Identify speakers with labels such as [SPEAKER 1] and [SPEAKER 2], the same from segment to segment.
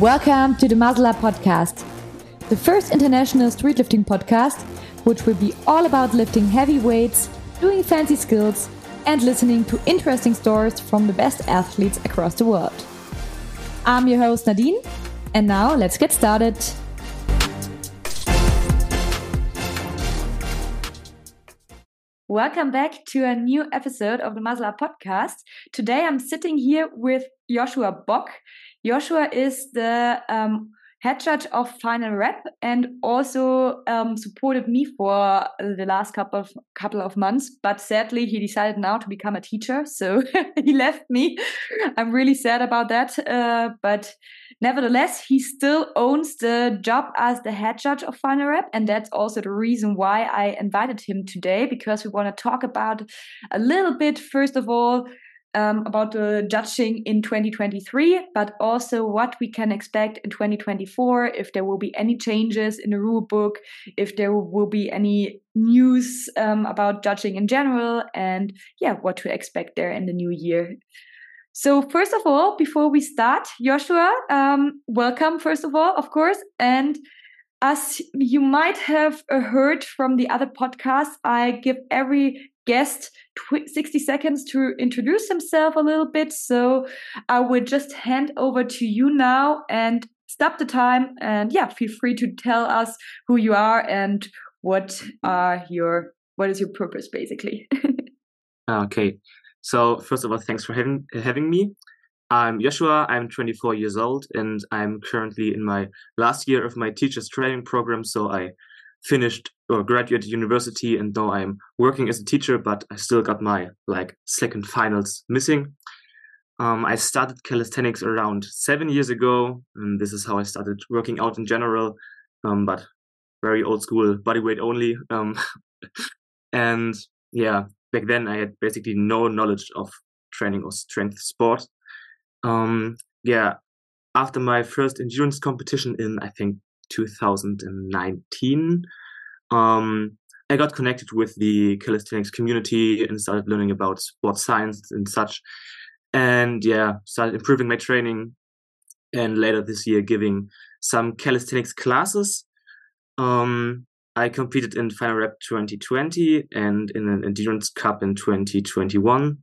[SPEAKER 1] Welcome to the Up Podcast, the first international street lifting podcast, which will be all about lifting heavy weights, doing fancy skills, and listening to interesting stories from the best athletes across the world. I'm your host Nadine, and now let's get started. Welcome back to a new episode of the Up podcast. Today I'm sitting here with Joshua Bock. Joshua is the um, head judge of Final Rep and also um, supported me for the last couple of couple of months. But sadly, he decided now to become a teacher, so he left me. I'm really sad about that. Uh, but nevertheless, he still owns the job as the head judge of Final Rep, and that's also the reason why I invited him today because we want to talk about a little bit. First of all um, about the judging in 2023, but also what we can expect in 2024, if there will be any changes in the rule book, if there will be any news um, about judging in general, and yeah, what to expect there in the new year. So, first of all, before we start, Joshua, um, welcome, first of all, of course. And as you might have heard from the other podcasts, I give every guest 60 seconds to introduce himself a little bit. So I will just hand over to you now and stop the time. And yeah, feel free to tell us who you are and what are your what is your purpose basically.
[SPEAKER 2] Ah, okay. So first of all, thanks for having having me. I'm Joshua. I'm 24 years old, and I'm currently in my last year of my teacher's training program. So I finished or graduated university and now I'm working as a teacher, but I still got my like second finals missing. Um, I started calisthenics around seven years ago, and this is how I started working out in general, um, but very old school, body weight only. Um, and yeah, back then I had basically no knowledge of training or strength sport. Um, yeah, after my first endurance competition in I think 2019, um, I got connected with the calisthenics community and started learning about sports science and such. And yeah, started improving my training. And later this year, giving some calisthenics classes. Um, I competed in Final Rep 2020 and in an endurance cup in 2021.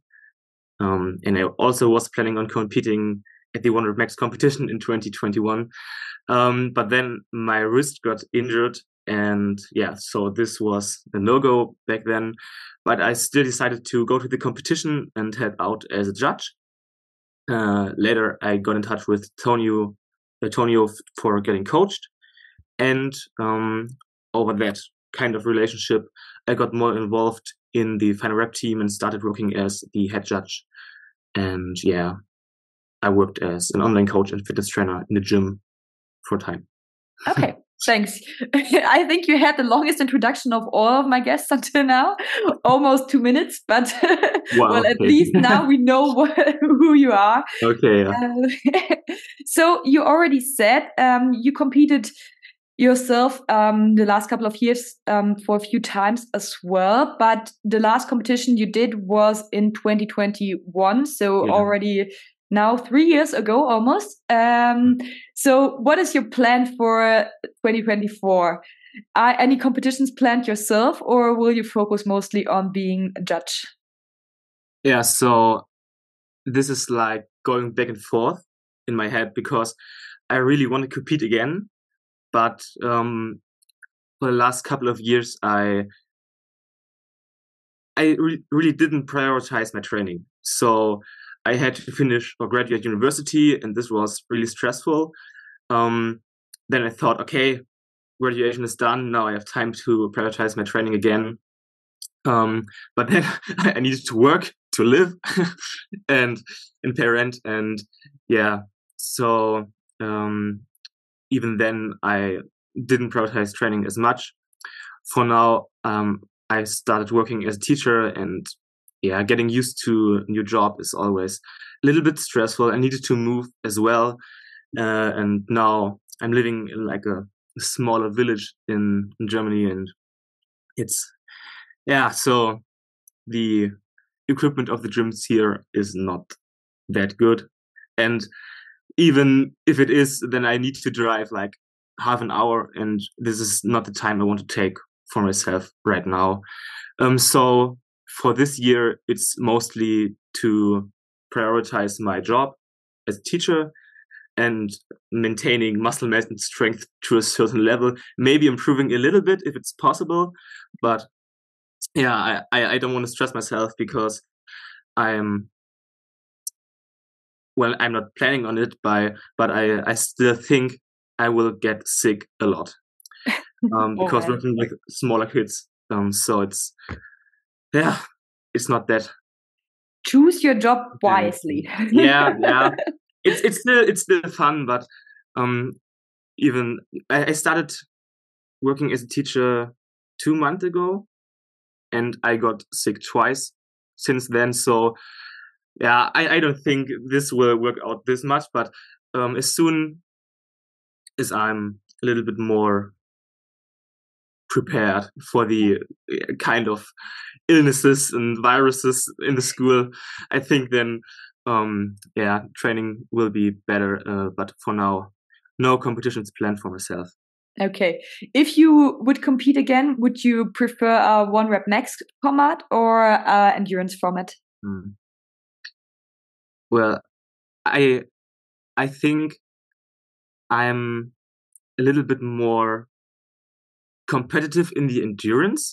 [SPEAKER 2] Um, and I also was planning on competing at the 100 max competition in 2021. Um, but then my wrist got injured. And yeah, so this was a no go back then. But I still decided to go to the competition and head out as a judge. Uh, later, I got in touch with Tonio, uh, Tonio for getting coached. And um, over that kind of relationship, I got more involved in the final rep team and started working as the head judge. And yeah, I worked as an online coach and fitness trainer in the gym for time.
[SPEAKER 1] Okay. Thanks. I think you had the longest introduction of all of my guests until now, almost two minutes. But wow, well, at least now we know what, who you are.
[SPEAKER 2] Okay. Yeah.
[SPEAKER 1] Uh, so you already said um, you competed yourself um, the last couple of years um, for a few times as well. But the last competition you did was in 2021, so yeah. already now three years ago almost. Um, so, what is your plan for 2024? Are any competitions planned yourself, or will you focus mostly on being a judge?
[SPEAKER 2] Yeah, so this is like going back and forth in my head because I really want to compete again, but um, for the last couple of years, I I re- really didn't prioritize my training. So I had to finish or graduate university, and this was really stressful. Um, then I thought, okay, graduation is done. Now I have time to prioritize my training again. Um, but then I needed to work to live and and pay rent, and yeah. So um, even then, I didn't prioritize training as much. For now, um, I started working as a teacher and yeah, getting used to new job is always a little bit stressful. I needed to move as well. Uh, and now I'm living in like a, a smaller village in, in Germany and it's, yeah, so the equipment of the gyms here is not that good. And even if it is, then I need to drive like half an hour, and this is not the time I want to take for myself right now. Um, so for this year, it's mostly to prioritize my job as a teacher and maintaining muscle mass and strength to a certain level, maybe improving a little bit if it's possible. But yeah, I, I don't want to stress myself because I'm well, I'm not planning on it by but I, I still think I will get sick a lot. Um, because okay. working with smaller kids. Um, so it's yeah, it's not that
[SPEAKER 1] choose your job wisely.
[SPEAKER 2] yeah, yeah. It's it's still it's still fun, but um, even I, I started working as a teacher two months ago, and I got sick twice since then. So yeah, I, I don't think this will work out this much, but um, as soon as I'm a little bit more prepared for the uh, kind of illnesses and viruses in the school, I think then, um, yeah, training will be better. Uh, but for now, no competitions planned for myself.
[SPEAKER 1] Okay. If you would compete again, would you prefer a one rep max format or a endurance format? Hmm.
[SPEAKER 2] Well, I I think I'm a little bit more competitive in the endurance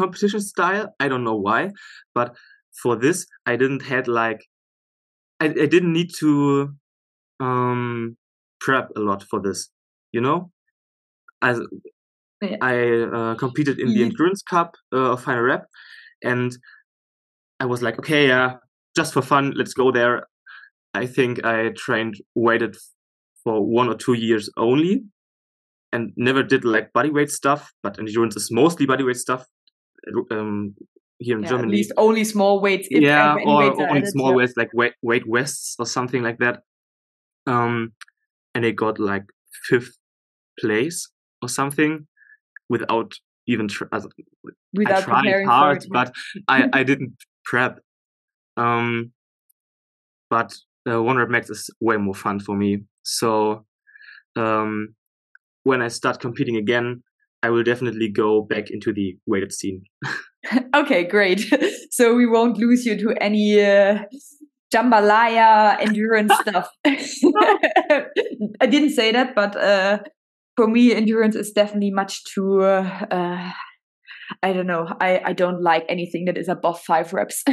[SPEAKER 2] competition style. I don't know why, but for this, I didn't had like, I, I didn't need to um prep a lot for this, you know. As. I uh, competed in the endurance cup uh, of final rep, and I was like, okay, yeah, just for fun, let's go there. I think I trained waited for one or two years only, and never did like bodyweight stuff. But endurance is mostly bodyweight stuff. Um, here in yeah, Germany,
[SPEAKER 1] at least only small weights.
[SPEAKER 2] yeah, or only small yeah. weights like weight weight vests or something like that. Um, and they got like fifth place or something without even tr- without I tried hard, but I I didn't prep. Um, but uh, one rep max is way more fun for me. So um, when I start competing again, I will definitely go back into the weighted scene.
[SPEAKER 1] okay, great. so we won't lose you to any uh, jambalaya endurance stuff. I didn't say that, but uh, for me, endurance is definitely much too. Uh, uh I don't know. I, I don't like anything that is above five reps.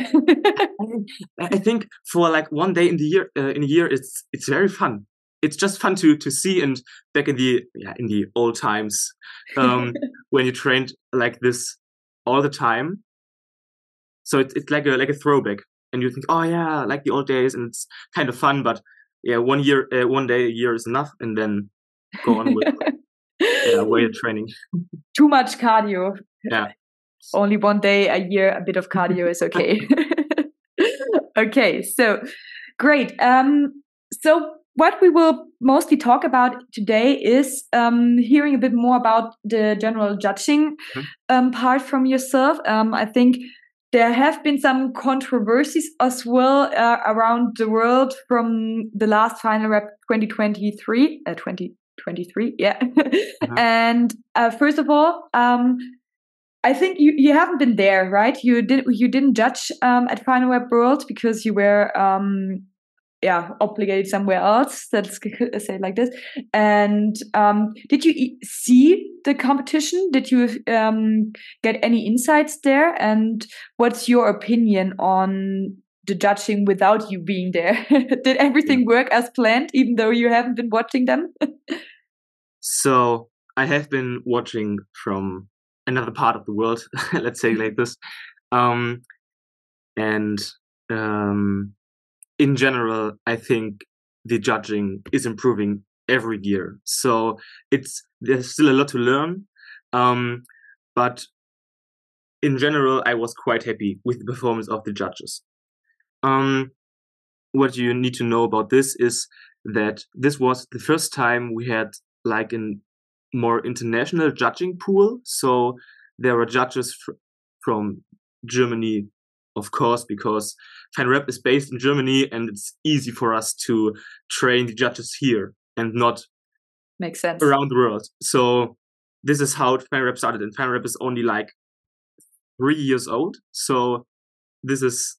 [SPEAKER 2] I think for like one day in the year, uh, in a year, it's it's very fun it's just fun to to see and back in the yeah in the old times um, when you trained like this all the time. So it's it's like a like a throwback and you think oh yeah like the old days and it's kind of fun but yeah one year uh, one day a year is enough and then go on with yeah weight training.
[SPEAKER 1] Too much cardio.
[SPEAKER 2] Yeah.
[SPEAKER 1] Only one day a year a bit of cardio is okay. Okay so great um so what we will mostly talk about today is um, hearing a bit more about the general judging mm-hmm. um, part from yourself. Um, I think there have been some controversies as well uh, around the world from the last final rep 2023, uh, 2023, yeah. Mm-hmm. and uh, first of all, um, I think you, you haven't been there, right? You did you didn't judge um, at Final Rep World because you were um, yeah obligated somewhere else let's say it like this. And um, did you e see the competition? Did you um, get any insights there? And what's your opinion on the judging without you being there? Did everything work as planned even though you haven't been watching them?
[SPEAKER 2] So i have been watching from another part of the world let's say like this. Um, and um, in general, I think the judging is improving every year. So it's there's still a lot to learn, um, but in general, I was quite happy with the performance of the judges. Um, what you need to know about this is that this was the first time we had like a more international judging pool. So there were judges fr from Germany, of course, because Final Rep is based in Germany and it's easy for us to train the judges here and not
[SPEAKER 1] makes sense
[SPEAKER 2] around the world. So this is how Final Rep started, and Final Rep is only like three years old. So this is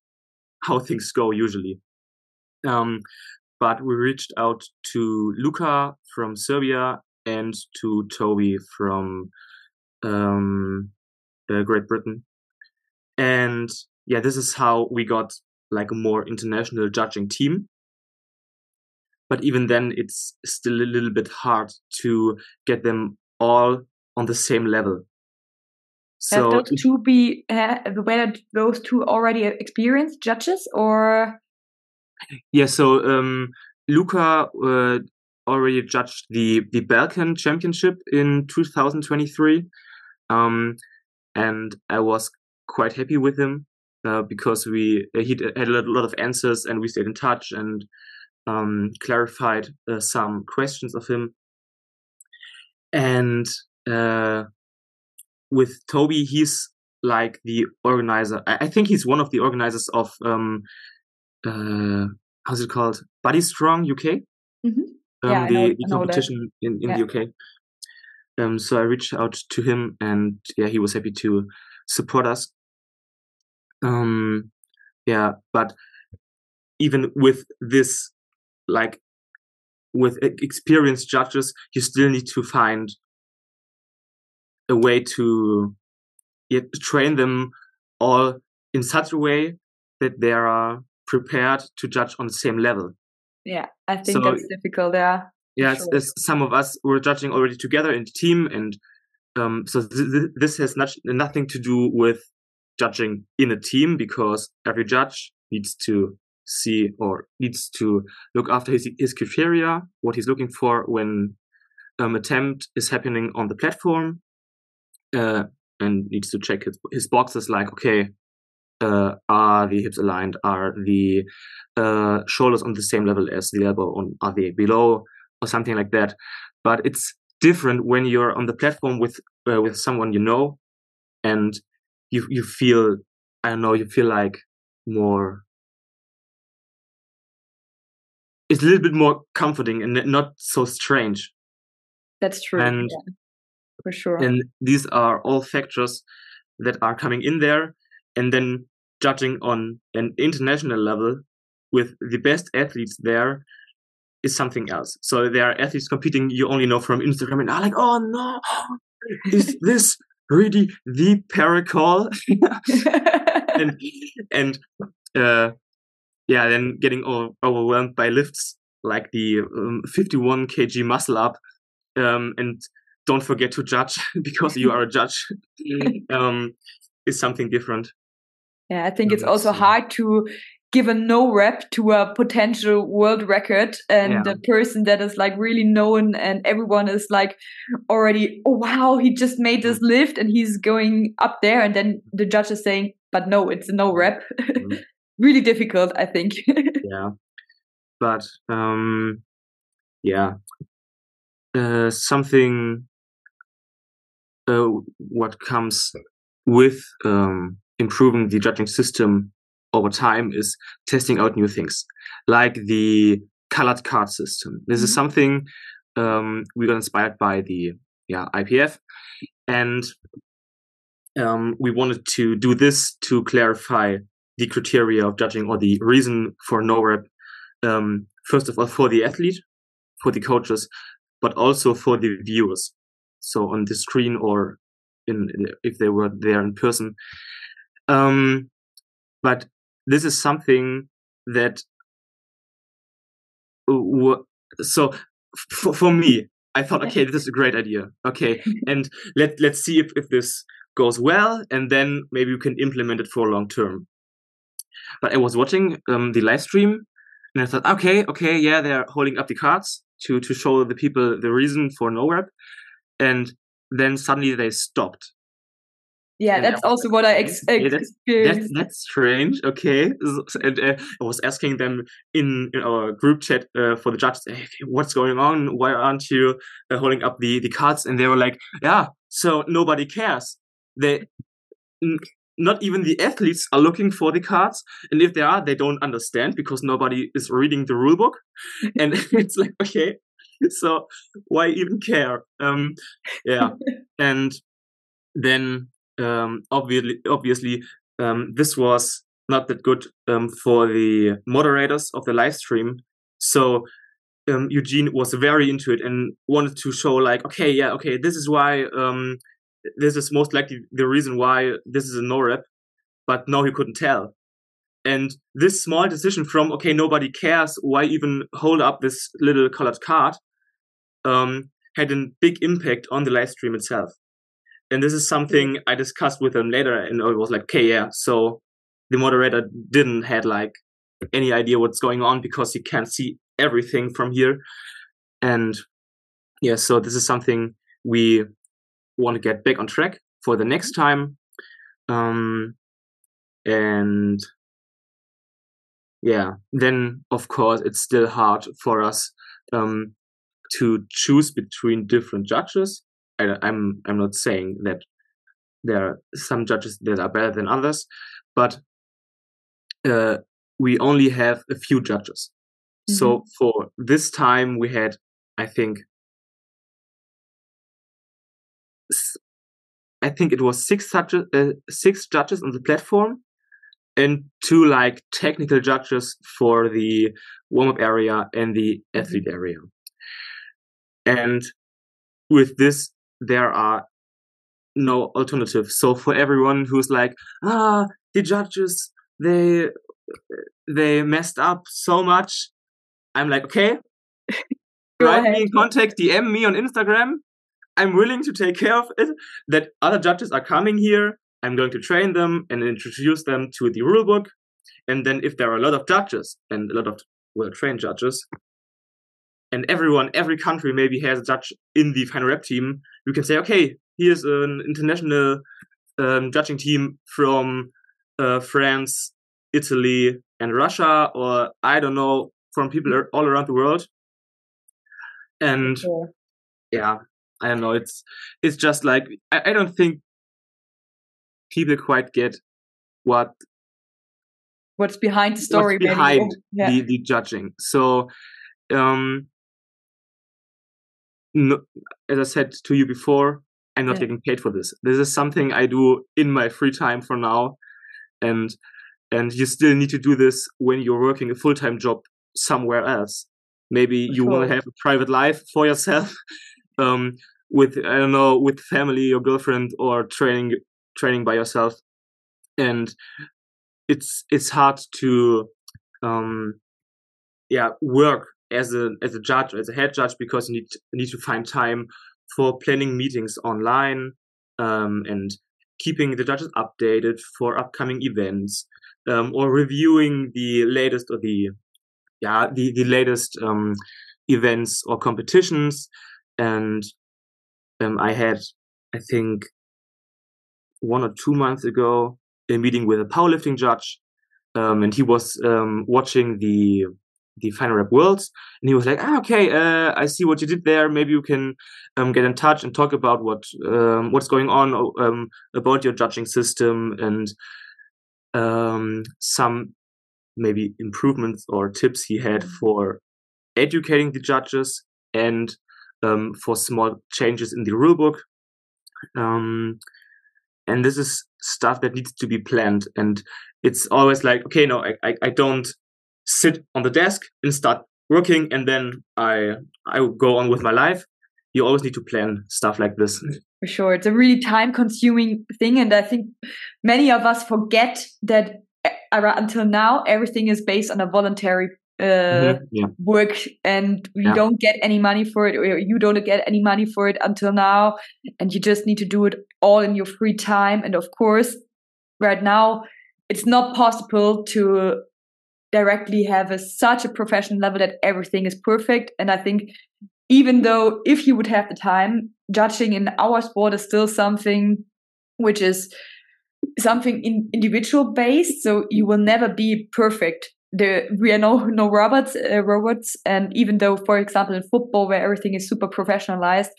[SPEAKER 2] how things go usually. Um, but we reached out to Luca from Serbia and to Toby from um, uh, Great Britain. And yeah, this is how we got like a more international judging team. But even then, it's still a little bit hard to get them all on the same level.
[SPEAKER 1] So Have those two be uh, were those two already experienced judges or?
[SPEAKER 2] Yeah, so um, Luca uh, already judged the the Balkan Championship in 2023, um, and I was quite happy with him uh, because we uh, he had a lot of answers and we stayed in touch and um, clarified uh, some questions of him. And uh, with Toby, he's like the organizer. I, I, think he's one of the organizers of um, uh, how's it called? Body Strong UK.
[SPEAKER 1] Mm-hmm. Um, yeah,
[SPEAKER 2] the,
[SPEAKER 1] know,
[SPEAKER 2] the competition in, in yeah. the UK. Um, so I reached out to him, and yeah, he was happy to support us. Um, yeah, but even with this, like with experienced judges, you still need to find a way to yeah, train them all in such a way that they are prepared to judge on the same level.
[SPEAKER 1] Yeah, I think so, that's difficult. Yeah.
[SPEAKER 2] Yeah, sure. some of us were judging already together in the team, and um, so th- th- this has not- nothing to do with judging in a team because every judge needs to see or needs to look after his, his criteria, what he's looking for when um, attempt is happening on the platform, uh, and needs to check his, his boxes like, okay, uh, are the hips aligned? Are the uh, shoulders on the same level as the elbow? On, are they below or something like that? But it's different when you're on the platform with uh, with someone you know, and you you feel I don't know you feel like more. It's a little bit more comforting and not so strange.
[SPEAKER 1] That's true.
[SPEAKER 2] And
[SPEAKER 1] yeah, for sure.
[SPEAKER 2] And these are all factors that are coming in there and then judging on an international level with the best athletes there is something else. So there are athletes competing you only know from Instagram and are like, oh no, is this really the paracol? and and uh, yeah, then getting overwhelmed by lifts like the um, 51 kg muscle up, um, and don't forget to judge because you are a judge. um, is something different.
[SPEAKER 1] Yeah, I think it's also hard to give a no rep to a potential world record and yeah. the person that is like really known and everyone is like already oh wow he just made this mm. lift and he's going up there and then the judge is saying but no it's a no mm. rep mm. really difficult i think
[SPEAKER 2] yeah but um yeah uh something uh, what comes with um improving the judging system over time is testing out new things, like the colored card system. This mm-hmm. is something um, we got inspired by the yeah IPF, and um, we wanted to do this to clarify the criteria of judging or the reason for no rep. Um, first of all, for the athlete, for the coaches, but also for the viewers. So on the screen or in if they were there in person, um, but this is something that so for, for me i thought okay this is a great idea. Okay and let let's see if, if this goes well and then maybe we can implement it for long term. But i was watching um, the live stream and i thought okay okay yeah they're holding up the cards to to show the people the reason for no rep and then suddenly they stopped
[SPEAKER 1] yeah, that's also what I ex- yeah,
[SPEAKER 2] that's, that's, that's, strange. Okay, and uh, I was asking them in, in our group chat uh, for the judges, hey, what's going on? Why aren't you uh, holding up the the cards? And they were like, yeah, so nobody cares. They not even the athletes are looking for the cards and if they are they don't understand because nobody is reading the rule book and it's like okay so why even care um yeah and then um obviously obviously um this was not that good um for the moderators of the live stream so um, Eugene was very into it and wanted to show like, okay, yeah, okay, this is why um, this is most likely the reason why this is a no rep, but no, he couldn't tell. And this small decision from okay, nobody cares, why even hold up this little colored card, um, had a big impact on the live stream itself. And this is something I discussed with him later, and it was like, okay, yeah, so the moderator didn't had like any idea what's going on because he can't see everything from here. And yeah, so this is something we want to get back on track for the next time. Um, and yeah, then of course it's still hard for us um, to choose between different judges. I, I'm I'm not saying that there are some judges that are better than others, but uh, we only have a few judges. Mm-hmm. So for this time, we had, I think, I think it was six judges, uh, six judges on the platform, and two like technical judges for the warm up area and the mm-hmm. athlete area. And with this, there are no alternatives. So for everyone who's like, ah, the judges, they they messed up so much. I'm like, okay, write me in contact, DM me on Instagram. I'm willing to take care of it. That other judges are coming here. I'm going to train them and introduce them to the rulebook. And then if there are a lot of judges and a lot of well trained judges, and everyone, every country maybe has a judge in the final rep team, you can say, okay, here's an international um, judging team from uh, France, Italy, and Russia, or I don't know, from people all around the world. And yeah, I don't know. It's it's just like I, I don't think people quite get what
[SPEAKER 1] what's behind the story
[SPEAKER 2] behind yeah. the, the judging. So um no, as I said to you before, I'm not yeah. getting paid for this. This is something I do in my free time for now. And and you still need to do this when you're working a full-time job somewhere else maybe for you sure. want to have a private life for yourself um, with i don't know with family or girlfriend or training training by yourself and it's it's hard to um yeah work as a as a judge as a head judge because you need need to find time for planning meetings online um and keeping the judges updated for upcoming events um, or reviewing the latest or the yeah the the latest um, events or competitions. And um, I had I think one or two months ago a meeting with a powerlifting judge um, and he was um, watching the the final rep worlds and he was like ah, okay uh, i see what you did there maybe you can um, get in touch and talk about what um, what's going on um, about your judging system and um, some maybe improvements or tips he had mm-hmm. for educating the judges and um, for small changes in the rulebook. Um, and this is stuff that needs to be planned. And it's always like, okay, no, I, I, I don't sit on the desk and start working and then I I go on with my life. You always need to plan stuff like this
[SPEAKER 1] for sure. It's a really time consuming thing. And I think many of us forget that until now, everything is based on a voluntary uh, mm-hmm. yeah. work and you yeah. don't get any money for it or you don't get any money for it until now and you just need to do it all in your free time and of course right now it's not possible to directly have a, such a professional level that everything is perfect. And i think even though if you would have the time judging in our sport is still something which is something in individual based. So you will never be perfect. There we are no no robots uh, robots. And even though for example in football where everything is super professionalized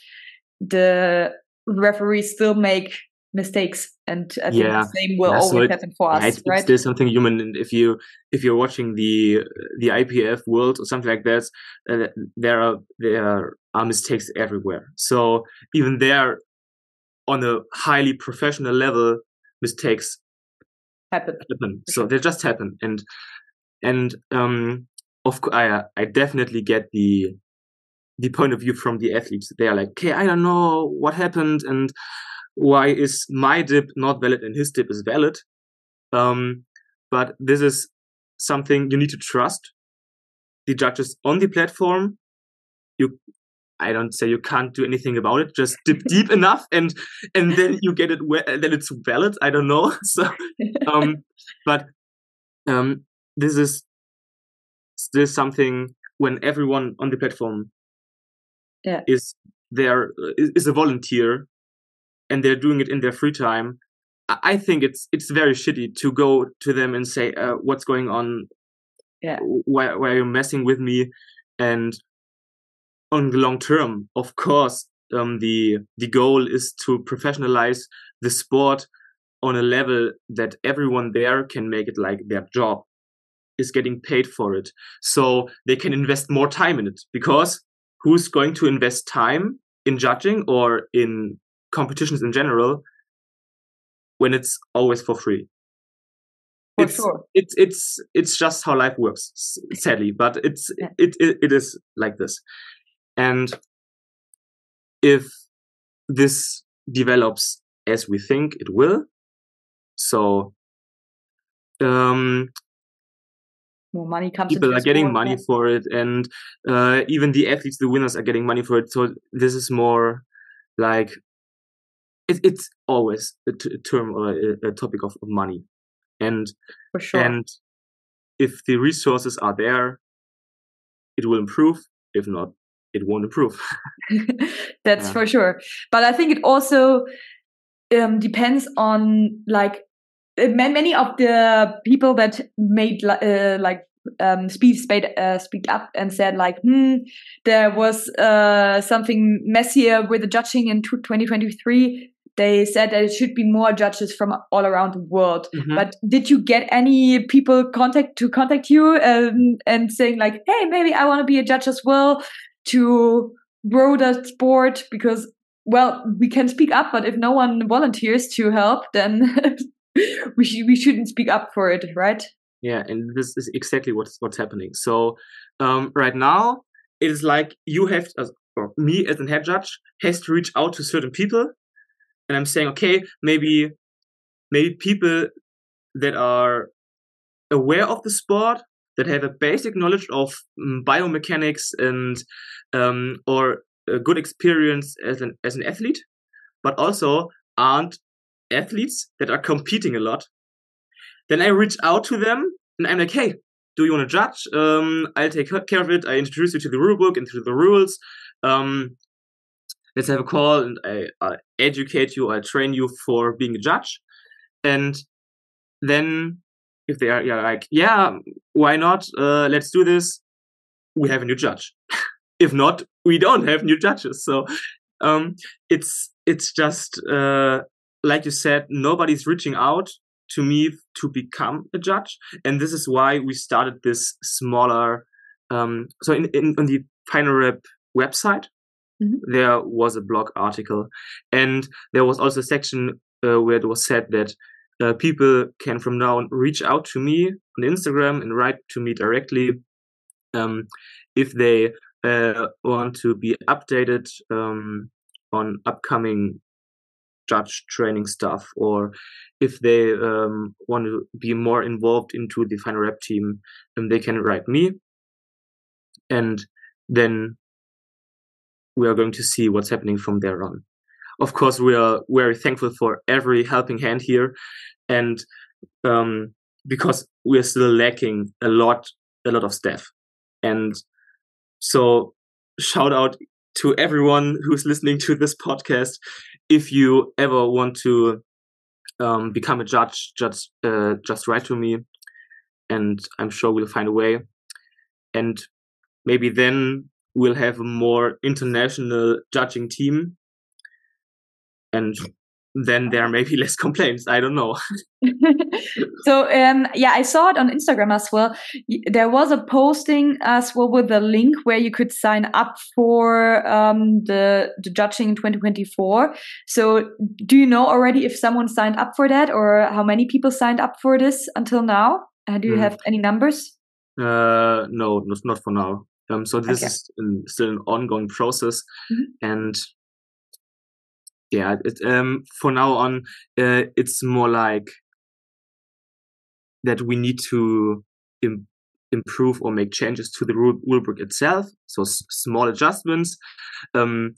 [SPEAKER 1] the referees still make mistakes and I think yeah. the same will yeah, always so it, happen for us
[SPEAKER 2] yeah, it's,
[SPEAKER 1] right?
[SPEAKER 2] it's still something human and if you if you're watching the the IPF world or something like that uh, there are there are mistakes everywhere. So even there on a highly professional level mistakes
[SPEAKER 1] happen,
[SPEAKER 2] happen. so they just happen. And and um of course I I definitely get the the point of view from the athletes. They are like okay I don't know what happened and why is my dip not valid and his dip is valid um but this is something you need to trust the judges on the platform you I don't say you can't do anything about it. Just dip deep enough, and and then you get it. well, Then it's valid. I don't know. So, um, but um, this is still something when everyone on the platform
[SPEAKER 1] yeah.
[SPEAKER 2] is there is a volunteer, and they're doing it in their free time. I think it's it's very shitty to go to them and say, uh, "What's going on?
[SPEAKER 1] Yeah,
[SPEAKER 2] why why are you messing with me?" And on the long term, of course, um, the the goal is to professionalize the sport on a level that everyone there can make it like their job is getting paid for it so they can invest more time in it because who's going to invest time in judging or in competitions in general when it's always for free
[SPEAKER 1] for
[SPEAKER 2] it's,
[SPEAKER 1] sure.
[SPEAKER 2] it's it's it's just how life works sadly but it's yeah. it, it it is like this and if this develops as we think it will, so um,
[SPEAKER 1] more money comes.
[SPEAKER 2] People are getting money yeah. for it, and uh, even the athletes, the winners, are getting money for it. So this is more like it, it's always a, t- a term or a, a topic of, of money, and
[SPEAKER 1] for sure.
[SPEAKER 2] And if the resources are there, it will improve. If not, it won't improve.
[SPEAKER 1] That's yeah. for sure. But I think it also um, depends on like uh, many of the people that made uh, like um, speak speak, uh, speak up and said like, hmm, there was uh, something messier with the judging in 2023. They said that it should be more judges from all around the world. Mm-hmm. But did you get any people contact to contact you um, and saying like, hey, maybe I want to be a judge as well? to grow that sport because well we can speak up but if no one volunteers to help then we sh- we shouldn't speak up for it right
[SPEAKER 2] yeah and this is exactly what's what's happening so um, right now it is like you have to, or me as a head judge has to reach out to certain people and i'm saying okay maybe maybe people that are aware of the sport that have a basic knowledge of um, biomechanics and um, or a good experience as an as an athlete, but also aren't athletes that are competing a lot. Then I reach out to them and I'm like, hey, do you want to judge? Um, I'll take care of it. I introduce you to the rule book and to the rules. Um, let's have a call and I, I educate you. I train you for being a judge. And then if they are yeah, like, yeah, why not? Uh, let's do this. We have a new judge. if not, we don't have new judges. So um, it's it's just uh, like you said, nobody's reaching out to me to become a judge, and this is why we started this smaller. Um, so in, in on the Final Rep website, mm-hmm. there was a blog article, and there was also a section uh, where it was said that uh, people can from now on reach out to me on Instagram and write to me directly um, if they uh, want to be updated um, on upcoming judge training stuff or if they um, want to be more involved into the final rep team then they can write me and then we are going to see what's happening from there on. Of course we are very thankful for every helping hand here and um, because we're still lacking a lot a lot of staff. And so shout out to everyone who's listening to this podcast. If you ever want to um, become a judge just uh, just write to me and i'm sure we'll find a way. And maybe then we'll have a more international judging team and then there may be less complaints. I don't know.
[SPEAKER 1] so um, yeah, I saw it on Instagram as well. There was a posting as well with a link where you could sign up for um, the the judging in 2024. So do you know already if someone signed up for that or how many people signed up for this until now? Uh, do you mm. have any numbers?
[SPEAKER 2] Uh, no, not for now. Um, so this okay. is an, still an ongoing process, mm -hmm. and yeah, it, um, for now on, uh, it's more like that we need to Im- improve or make changes to the rule, rule book itself. So s- small adjustments um,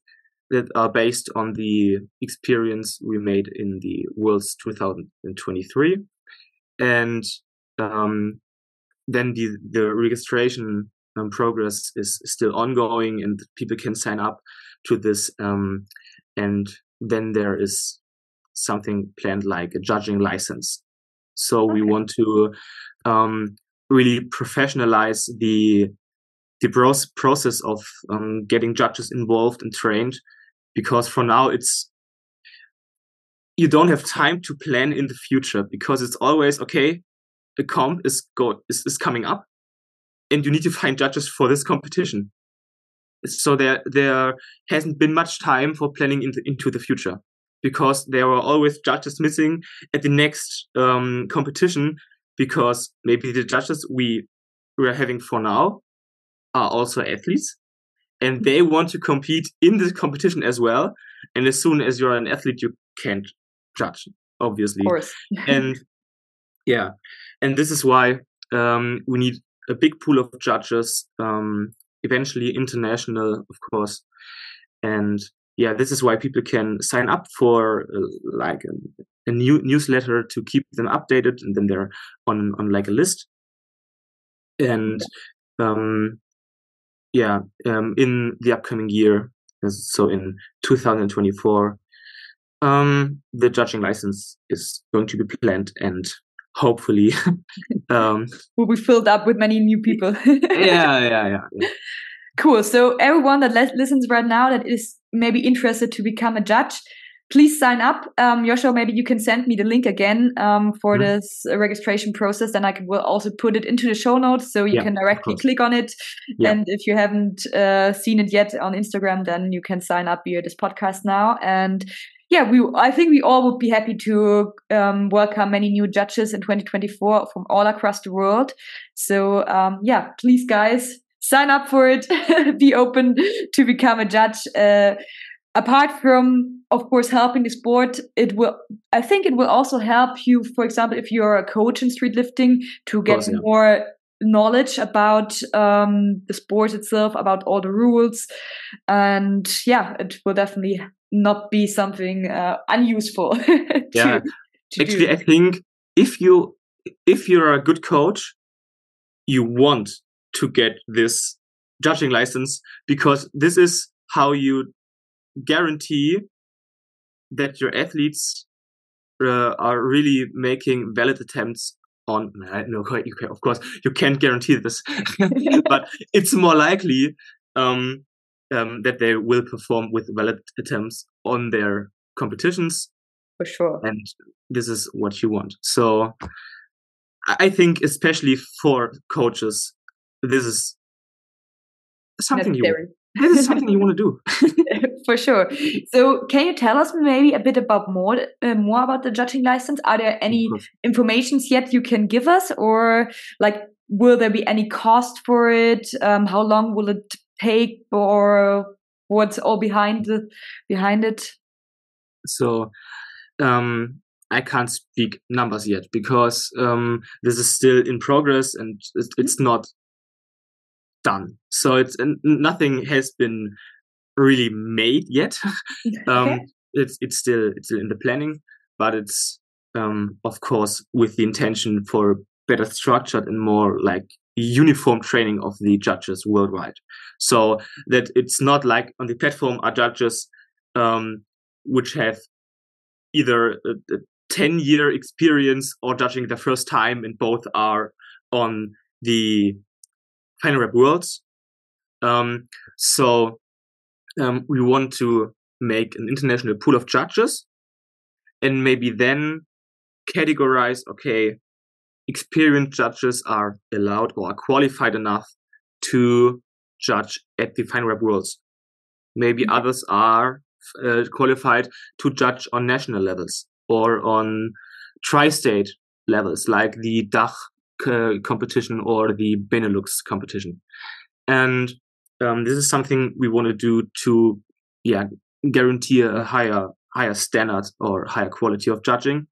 [SPEAKER 2] that are based on the experience we made in the Worlds 2023, and um, then the the registration um, progress is still ongoing, and people can sign up to this. Um, and then there is something planned like a judging license. So okay. we want to um, really professionalize the the process of um, getting judges involved and trained, because for now it's you don't have time to plan in the future because it's always okay. A comp is go is, is coming up, and you need to find judges for this competition. So there there hasn't been much time for planning into, into the future because there were always judges missing at the next um, competition because maybe the judges we we're having for now are also athletes and they want to compete in this competition as well and as soon as you're an athlete you can't judge obviously. And yeah and this is why um, we need a big pool of judges um, eventually international, of course. And yeah, this is why people can sign up for uh, like a, a, new newsletter to keep them updated, and then they're on on like a list. And um, yeah, um, in the upcoming year, so in 2024, um, the judging license is going to be planned and hopefully.
[SPEAKER 1] Um, will be filled up with many new people.
[SPEAKER 2] Yeah, yeah, yeah yeah.
[SPEAKER 1] Cool. So everyone that listens right now that is maybe interested to become a judge please sign up. Um, Joshua maybe you can send me the link again um, for mm. this registration process and I can, will also put it into the show notes so you yeah, can directly click on it. Yeah. and if you haven't uh, seen it yet on Instagram then you can sign up via this podcast now. And yeah, we I think we all would be happy to um, welcome many new judges in 2024 from all across the world. So um, yeah, please guys sign up for it. be open to become a judge. Uh, apart from of course helping the sport it will i think it will also help you for example if you're a coach in street lifting to get yeah. more knowledge about um, the sport itself about all the rules and yeah it will definitely not be something uh, unuseful. to,
[SPEAKER 2] yeah, to actually, do. I think if you if you're a good coach, you want to get this judging license because this is how you guarantee that your athletes uh, are really making valid attempts on no of course you can't guarantee this but it's more likely um, um, that they will perform with valid attempts on their competitions.
[SPEAKER 1] For sure.
[SPEAKER 2] And this is what you want. So I think, especially for coaches, this is something Necessary. you this is something you want to
[SPEAKER 1] do for sure so can you tell us maybe a bit about more uh, more about the judging license are there any informations yet you can give us or like will there be any cost for it um, how long will it take or what's all behind the, behind it?
[SPEAKER 2] So um, I can't speak numbers yet because um, this is still in progress and it's, it's not done. So it's nothing has been really made yet. um, okay. It's it's still it's still in the planning, but it's um, of course with the intention for better structured and more like uniform training of the judges worldwide. So that it's not like on the platform are judges um, which have either a, a 10 year experience or judging the first time, and both are on the Final Rep Worlds. Um, so um, we want to make an international pool of judges and maybe then categorize okay experienced judges are allowed or are qualified enough to judge at the final rep worlds maybe mm-hmm. others are uh, qualified to judge on national levels or on tri-state levels like the DACH uh, competition or the Benelux competition. And um, this is something we want to do to, yeah, guarantee a higher higher standard or higher quality of judging.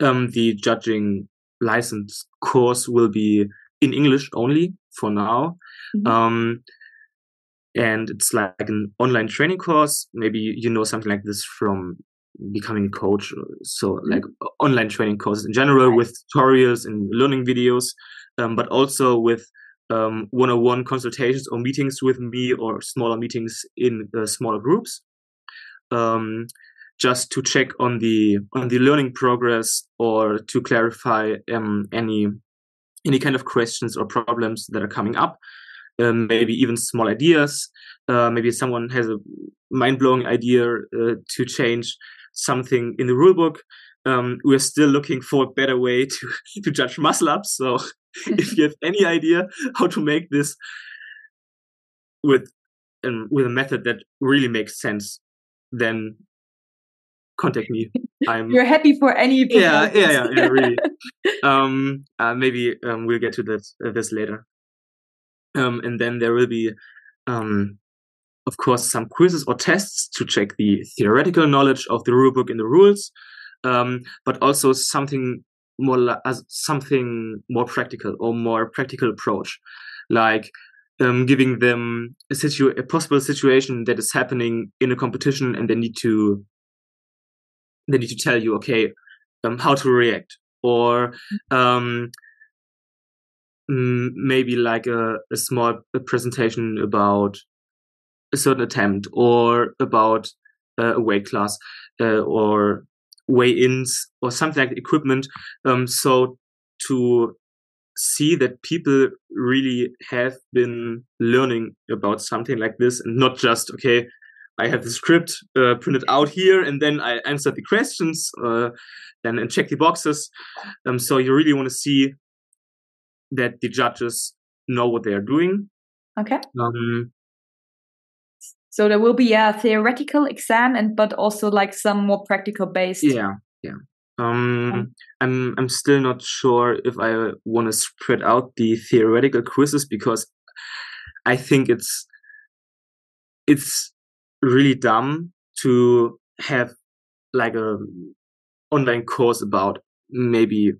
[SPEAKER 2] Um, the judging license course will be in English only for now. Mm-hmm. Um, and it's like an online training course. Maybe you know something like this from becoming a coach. So mm-hmm. like online training courses in general with tutorials and learning videos, um, but also with um, one-on-one consultations or meetings with me or smaller meetings in uh, smaller groups um, just to check on the on the learning progress or to clarify um, any any kind of questions or problems that are coming up. Um, maybe even small ideas. Uh, maybe someone has a mind-blowing idea uh, to change something in the rulebook. Um, we're still looking for a better way to to judge muscle ups. So if you have any idea how to make this with um, with a method that really makes sense, then contact me.
[SPEAKER 1] I'm you're happy for any
[SPEAKER 2] yeah, yeah, yeah, yeah, really. um, uh, maybe um, we'll get to this uh, this later. Um, and then there will be, um, of course, some quizzes or tests to check the theoretical knowledge of the rulebook and the rules, um, but also something more as something more practical or more practical approach, like um, giving them a situ a possible situation that is happening in a competition, and they need to they need to tell you, okay, um, how to react, or um, maybe like a, a small presentation about a certain attempt or about uh, a weight class uh, or weigh-ins or something like equipment. Um, so to see that people really have been learning about something like this and not just okay i have the script uh, printed out here and then i answer the questions uh, and, and check the boxes um, so you really want to see that the judges know what they are doing
[SPEAKER 1] okay um, so there will be a theoretical exam and but also like some more practical based.
[SPEAKER 2] Yeah, yeah. Um, I'm I'm still not sure if I want to spread out the theoretical quizzes because I think it's it's really dumb to have like a online course about maybe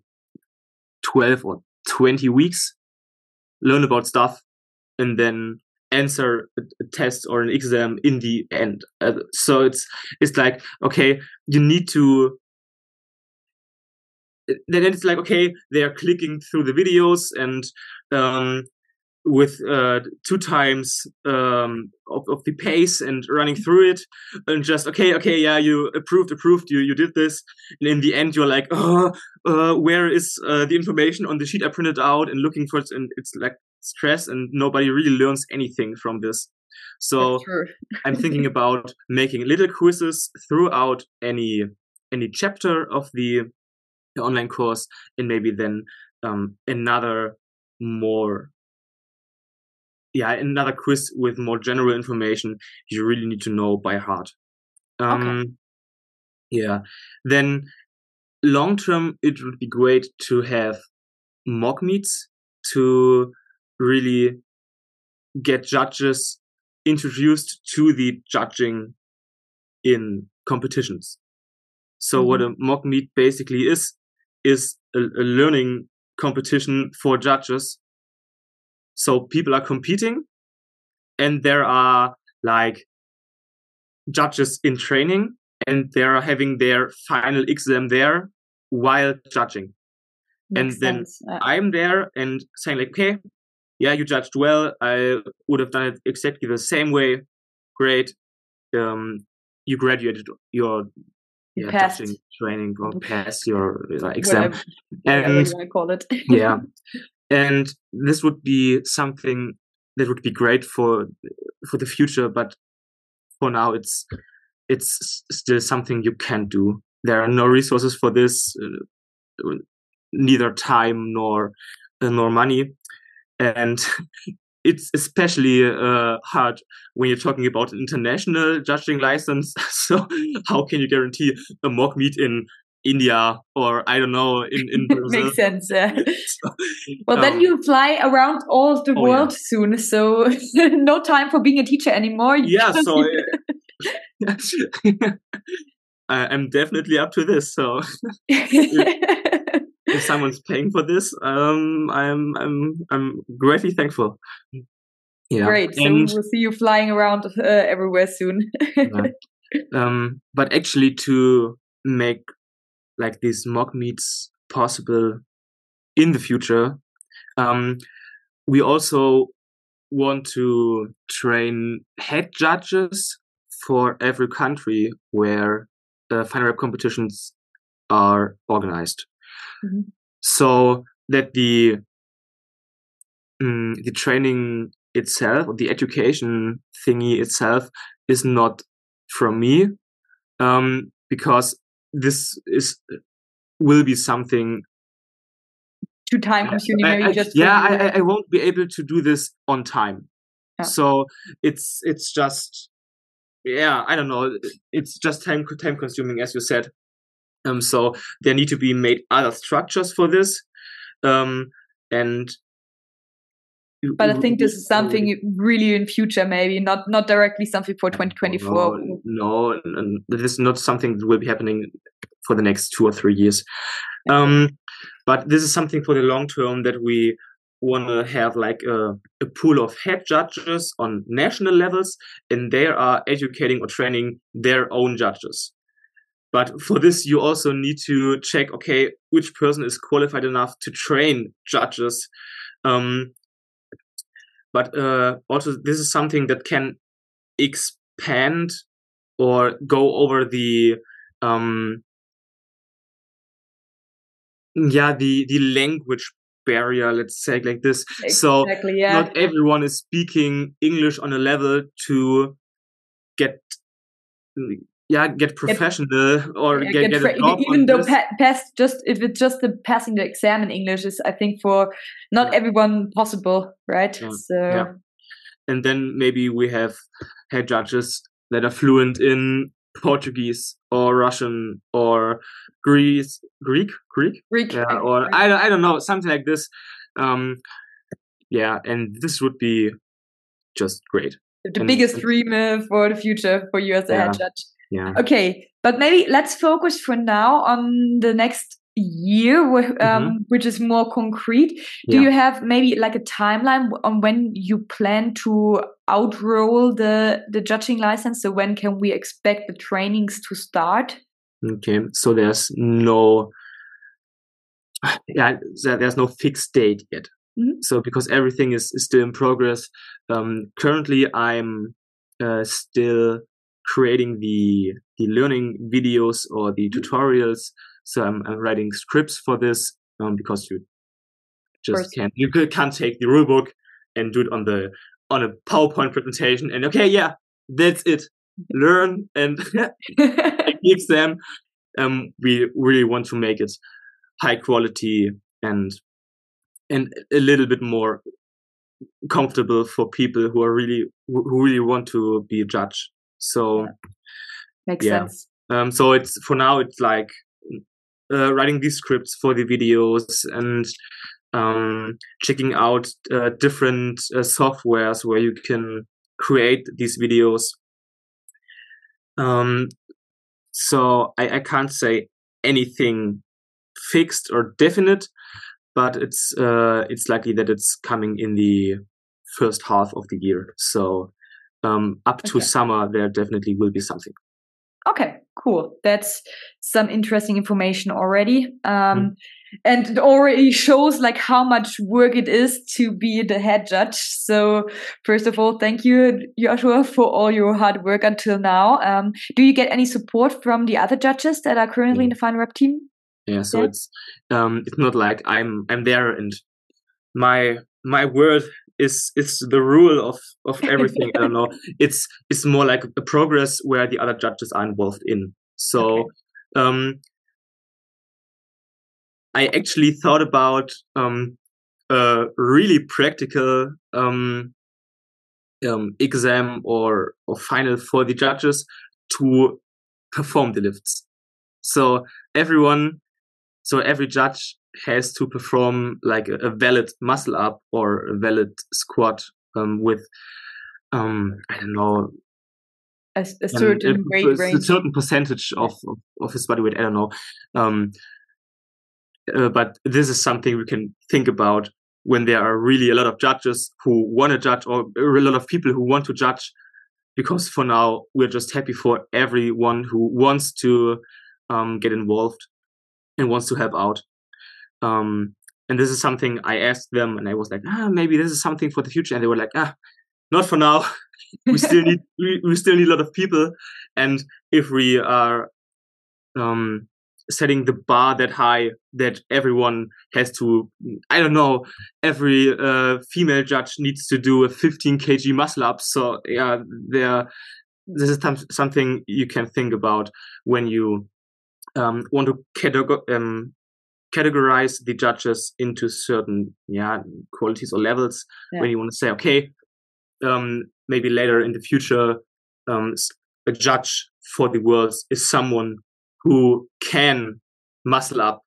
[SPEAKER 2] 12 or 20 weeks learn about stuff and then answer a, test or an exam in the end. Uh, so it's it's like okay, you need to. Then it's like okay, they are clicking through the videos and um, with uh, two times um, of, of the pace and running through it and just okay okay yeah you approved approved you you did this. And in the end you're like oh uh, where is uh, the information on the sheet I printed out? And looking for it and it's like stress and nobody really learns anything from this. So I'm thinking about making little quizzes throughout any any chapter of the, the online course and maybe then um, another more yeah another quiz with more general information you really need to know by heart um, okay. yeah then long term it would be great to have mock meets to really get judges introduced to the judging in competitions. So mm-hmm. what a mock meet basically is is a, a learning competition for judges. So people are competing and there are like judges in training and they are having their final exam there while judging. Makes and then yeah. I'm there and saying like, okay, yeah, you judged well. I would have done it exactly the same way. Great. Um, you graduated your yeah, judging training or passed your uh, exam.
[SPEAKER 1] Whatever, and I call it.
[SPEAKER 2] yeah. And this would be something that would be great for for the future, but for now it's it's still something you can't do there are no resources for this, uh, neither time nor uh, nor money, and it's especially uh, hard when you're talking about international judging license. so how can you guarantee a mock meet in India or I don't know in in Brazil?
[SPEAKER 1] Makes sense. Yeah. so, well, um, then you fly around all of the oh, world yeah. soon, so no time for being a teacher anymore.
[SPEAKER 2] Yeah, so. I'm definitely up to this. So if, if, someone's paying for this, um, I'm I'm I'm greatly thankful.
[SPEAKER 1] Yeah. Great. So and, we'll see you flying around uh, everywhere soon.
[SPEAKER 2] yeah. um, but actually, to make like these mock meets possible in the future, um, we also want to train head judges for every country where the final rep competitions are organized. Mm-hmm. So that the um, the training itself, the education thingy itself, is not from me, um, because this is will be something
[SPEAKER 1] too time consuming.
[SPEAKER 2] I, I, just yeah, I, I won't be able to do this on time. Yeah. So it's it's just yeah, I don't know. It's just time time consuming, as you said. Um, so there need to be made other structures for this, um, and
[SPEAKER 1] but I think this is something really in future, maybe not not directly something for 2024.
[SPEAKER 2] No, no, this is not something that will be happening for the next two or three years. Um, but this is something for the long term that we want to have like a, a, pool of head judges on national levels, and they are educating or training their own judges. But for this, you also need to check, okay, which person is qualified enough to train judges. Um, but uh, also, this is something that can expand or go over the um, yeah the the language barrier let's say like this exactly, so yeah. not everyone is speaking english on a level to get yeah get professional get, or yeah, get, get, get
[SPEAKER 1] even though pa pass just if it's just the passing the exam in english is i think for not yeah. everyone possible right
[SPEAKER 2] yeah. so and then maybe we have head judges that are fluent in Portuguese or Russian or Greece, Greek, Greek,
[SPEAKER 1] Greek,
[SPEAKER 2] yeah, or I, I don't know, something like this. Um, yeah, and this would be just great.
[SPEAKER 1] The and, biggest dream uh, for the future for you as a
[SPEAKER 2] yeah,
[SPEAKER 1] head judge.
[SPEAKER 2] Yeah.
[SPEAKER 1] Okay, but maybe let's focus for now on the next year, um, mm-hmm. which is more concrete. Do yeah. you have maybe like a timeline on when you plan to outroll the the judging license? So when can we expect the trainings to start?
[SPEAKER 2] Okay, so there's no yeah, there's no fixed date yet. Mm-hmm. So because everything is, is still in progress, um, currently I'm uh, still creating the the learning videos or the mm-hmm. tutorials so I'm, I'm writing scripts for this um, because you just can't you can't take the rulebook and do it on the on a PowerPoint presentation and okay, yeah, that's it. Learn and fix them. Um, we really want to make it high quality and and a little bit more comfortable for people who are really who really want to be a judge. So yeah.
[SPEAKER 1] makes yeah. sense.
[SPEAKER 2] Um, so it's for now it's like uh, writing these scripts for the videos and um, checking out uh, different uh, softwares where you can create these videos. Um, so I, I can't say anything fixed or definite, but it's uh, it's likely that it's coming in the first half of the year. So um, up to summer, there definitely will be something.
[SPEAKER 1] Okay, cool. That's some interesting information already. Um, mm. And it already shows like how much work it is to be the head judge. So first of all, thank you, Joshua, for all your hard work until now. Um, do you get any support from the other judges that are currently in the final rep team?
[SPEAKER 2] Yeah, so yeah. it's um, it's not like I'm I'm there and my my word is is the rule of of everything. I don't know. It's it's more like a progress where the other judges are involved in. So okay. um, I actually thought about um, a really practical um, um, exam or, or final for the judges to perform the lifts. So everyone, so every judge has to perform like a, a valid muscle up or a valid squat um, with, um, I don't know,
[SPEAKER 1] a, a certain
[SPEAKER 2] a, a, a, certain percentage of, of, of his body weight. I don't know. Um, uh, but this is something we can think about when there are really a lot of judges who want to judge or a lot of people who want to judge because for now we're just happy for everyone who wants to um, get involved and wants to help out um, and this is something i asked them and i was like ah maybe this is something for the future and they were like ah not for now. We still need we, we still need a lot of people and if we are um, setting the bar that high that everyone has to i don't know every uh, female judge needs to do a 15 kg muscle up so yeah there this is something you can think about when you um, want to um, categorize the judges into certain yeah qualities or levels yeah. when you want to say okay um, maybe later in the future um, a judge for the worlds is someone who can muscle up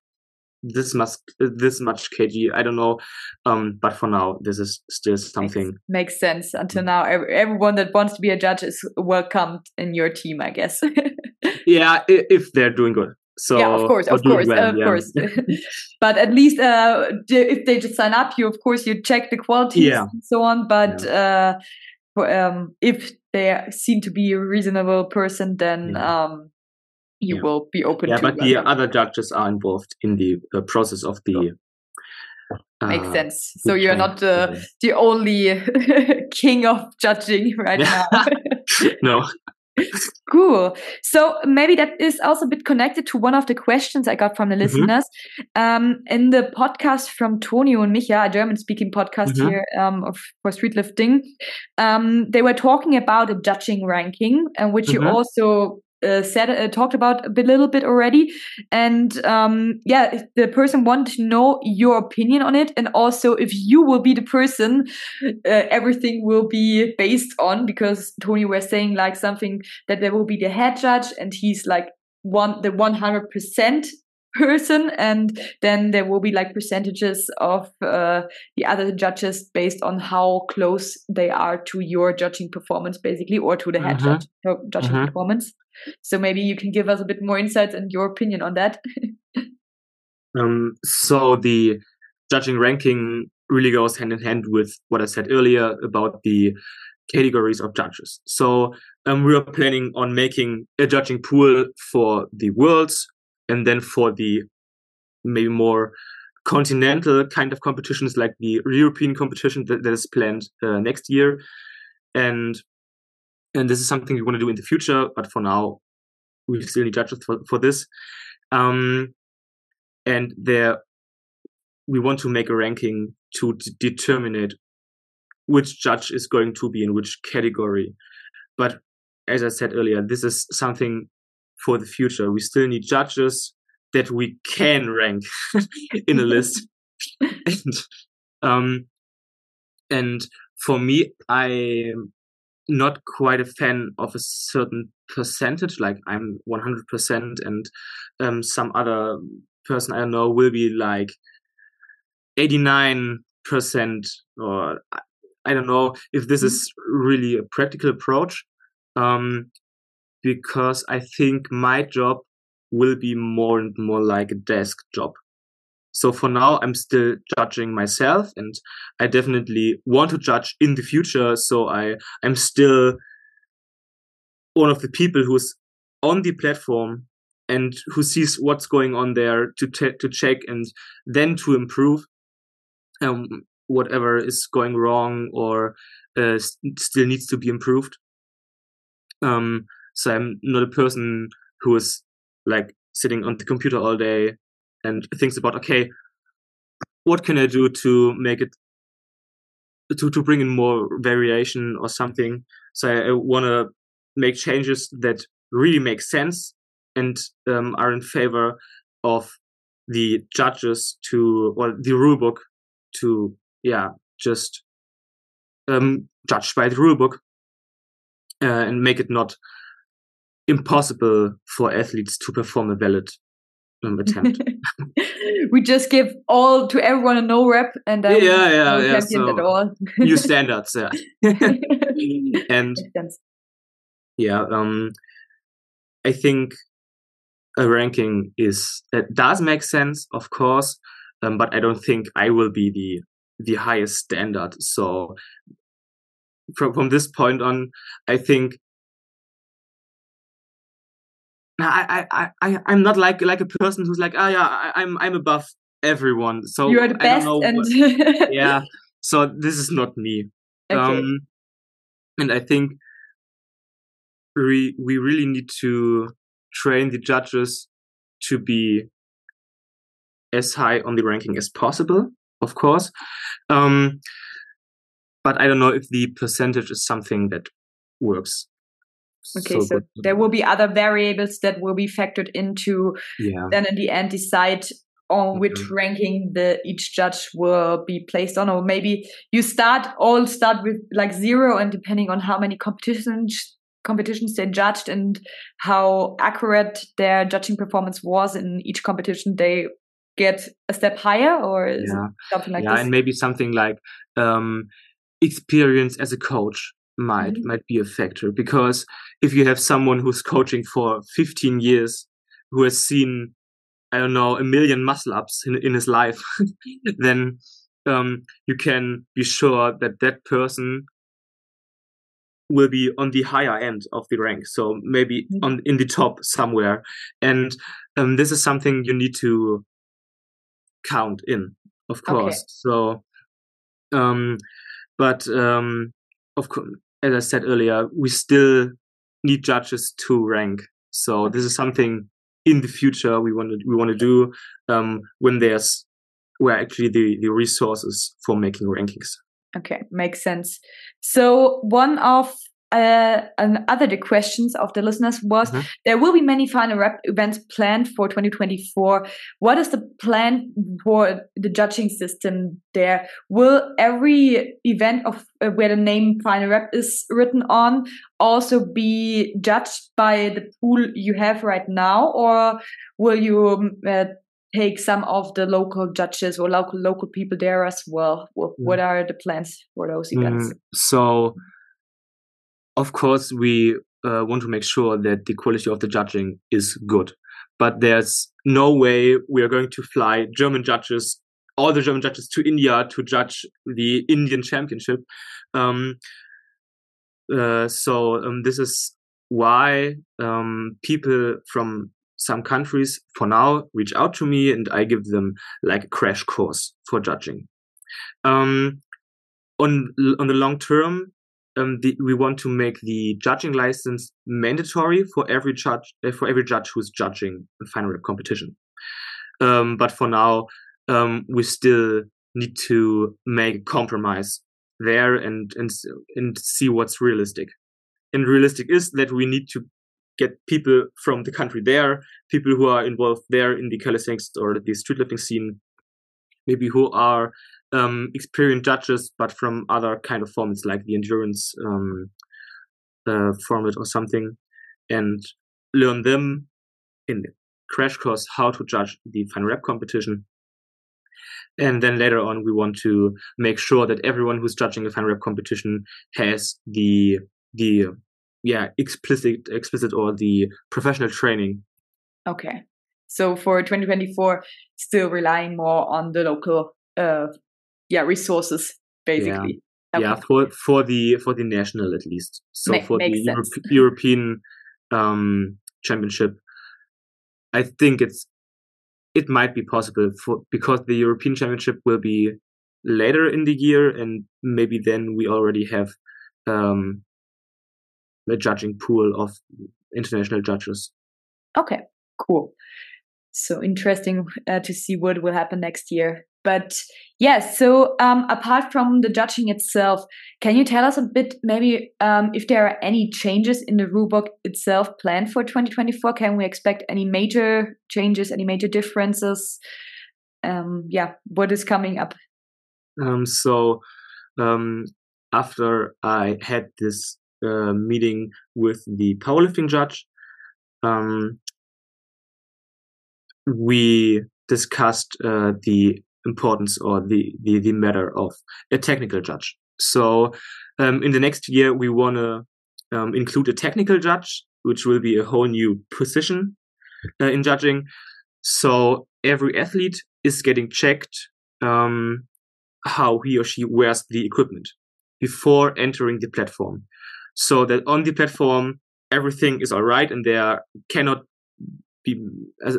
[SPEAKER 2] this much this much kg. I don't know um but for now this is still something
[SPEAKER 1] makes, makes sense. Until now everyone that wants to be a judge is welcomed in your team i guess.
[SPEAKER 2] Yeah if they're doing good so
[SPEAKER 1] yeah of course of course well, of yeah. course but at least uh if they just sign up you of course you check the quality yeah. and so on but uh um if they seem to be a reasonable person then um you will be open
[SPEAKER 2] yeah,
[SPEAKER 1] to.
[SPEAKER 2] but the other judges are involved in the uh, process of the.
[SPEAKER 1] Uh, Makes sense. So you're not the the only king of judging right now.
[SPEAKER 2] no.
[SPEAKER 1] Cool. So maybe that is also a bit connected to one of the questions I got from the mm-hmm. listeners. Mm-hmm. Um, in the podcast from Tonio and Micha, a German speaking podcast mm-hmm. here um, of, for street lifting, um, they were talking about a judging ranking, and which mm-hmm. you also uh, said uh, talked about a bit, little bit already and um, yeah the person wanted to know your opinion on it and also if you will be the person uh, everything will be based on because tony was saying like something that there will be the head judge and he's like one the 100% person and then there will be like percentages of uh, the other judges based on how close they are to your judging performance basically or to the head mm-hmm. judge judging mm-hmm. performance so maybe you can give us a bit more insights and your opinion on that.
[SPEAKER 2] Um, so the judging ranking really goes hand in hand with what i said earlier about the categories of judges. So um, we are planning on making a judging pool for the worlds and then for the maybe more continental kind of competitions like the European competition that, that is planned uh, next year, and and this is something we want to do in the future. But for now, we still need judges for, for this. Um, and there, we want to make a ranking to d- determine which judge is going to be in which category. But as I said earlier, this is something for the future. We still need judges that we can rank in a list. and, um, and for me, I'm not quite a fan of a certain percentage. Like I'm 100%, and um, some other person I don't know will be like 89% or I don't know if this is really a practical approach. Um, because I think my job will be more and more like a desk job. So for now, I'm still judging myself and I definitely want to judge in the future. So I, I'm still one of the people who's on the platform and who sees what's going on there to, to check and then to improve um, whatever is going wrong or uh, st- still needs to be improved. Um, so I'm not a person who is like sitting on the computer all day and thinks about, okay, what can I do to make it to to bring in more variation or something. So I, I want to make changes that really make sense and um, are in favor of the judges to or the rulebook to yeah just um, judge by the rulebook uh, and make it not impossible for athletes to perform a valid um, attempt.
[SPEAKER 1] we just give all to everyone a no rep and then
[SPEAKER 2] yeah, yeah, yeah. So at all. new standards, yeah. and yeah, um, I think a ranking is that does make sense, of course, um, but I don't think I will be the the highest standard. So from from this point on, I think I I I I'm not like like a person who's like, oh yeah, I, I'm I'm above everyone. So
[SPEAKER 1] you are the best, and
[SPEAKER 2] what, yeah. So this is not me. Okay. Um, and I think we we really need to train the judges to be as high on the ranking as possible, of course. Um, but I don't know if the percentage is something that works.
[SPEAKER 1] Okay, so, so there will be other variables that will be factored into.
[SPEAKER 2] Yeah.
[SPEAKER 1] Then in the end, decide on which mm-hmm. ranking the each judge will be placed on, or maybe you start all start with like zero, and depending on how many competitions competitions they judged and how accurate their judging performance was in each competition, they get a step higher, or yeah. something like that.
[SPEAKER 2] yeah,
[SPEAKER 1] this.
[SPEAKER 2] and maybe something like um, experience as a coach might mm-hmm. might be a factor because if you have someone who's coaching for 15 years who has seen i don't know a million muscle ups in, in his life then um, you can be sure that that person will be on the higher end of the rank so maybe mm-hmm. on in the top somewhere and um, this is something you need to count in of course okay. so um, but um, of course as I said earlier, we still need judges to rank. So this is something in the future we want to we want to do um, when there's where actually the the resources for making rankings.
[SPEAKER 1] Okay, makes sense. So one of uh, and other the questions of the listeners was mm-hmm. there will be many final rep events planned for 2024 what is the plan for the judging system there? Will every event of uh, where the name final rep is written on also be judged by the pool you have right now? Or will you um, uh, take some of the local judges or local local people there as well? What, mm. what are the plans for those events? mm,
[SPEAKER 2] so of course, we uh, want to make sure that the quality of the judging is good. But there's no way we are going to fly German judges, all the German judges to India to judge the Indian championship. Um, uh, so um, this is why um, people from some countries for now reach out to me and I give them like a crash course for judging. Um, on on the long term, um, the, we want to make the judging license mandatory for every judge uh, for every judge who's judging a final competition. Um, but for now, um, we still need to make a compromise there and and and see what's realistic. And realistic is that we need to get people from the country there, people who are involved there in the calisthenics or the streetlifting scene, maybe who are um, experienced judges, but from other kind of formats like the endurance um, uh, format or something, and learn them in the crash course how to judge the final rep competition. And then later on, we want to make sure that everyone who's judging a final rep competition has the the yeah explicit explicit or the professional training.
[SPEAKER 1] Okay, so for 2024, still relying more on the local uh, yeah resources basically.
[SPEAKER 2] Yeah. Yeah. for for the for the national at least. So Ma- for the Euro- European um, championship, I think it's it might be possible for because the European championship will be later in the year, and maybe then we already have um, a judging pool of international judges.
[SPEAKER 1] Okay, cool. So interesting uh, to see what will happen next year. But Yes. So, um, apart from the judging itself, can you tell us a bit, maybe, um, if there are any changes in the rulebook itself planned for 2024? Can we expect any major changes, any major differences? Um, yeah, what is coming up?
[SPEAKER 2] Um, so, um, after I had this uh, meeting with the powerlifting judge, um, we discussed uh, the importance or the, the, the matter of a technical judge. So um, in the next year, we want to um, include a technical judge, which will be a whole new position uh, in judging. So every athlete is getting checked um, how he or she wears the equipment before entering the platform. So that on the platform, everything is all right and there cannot be,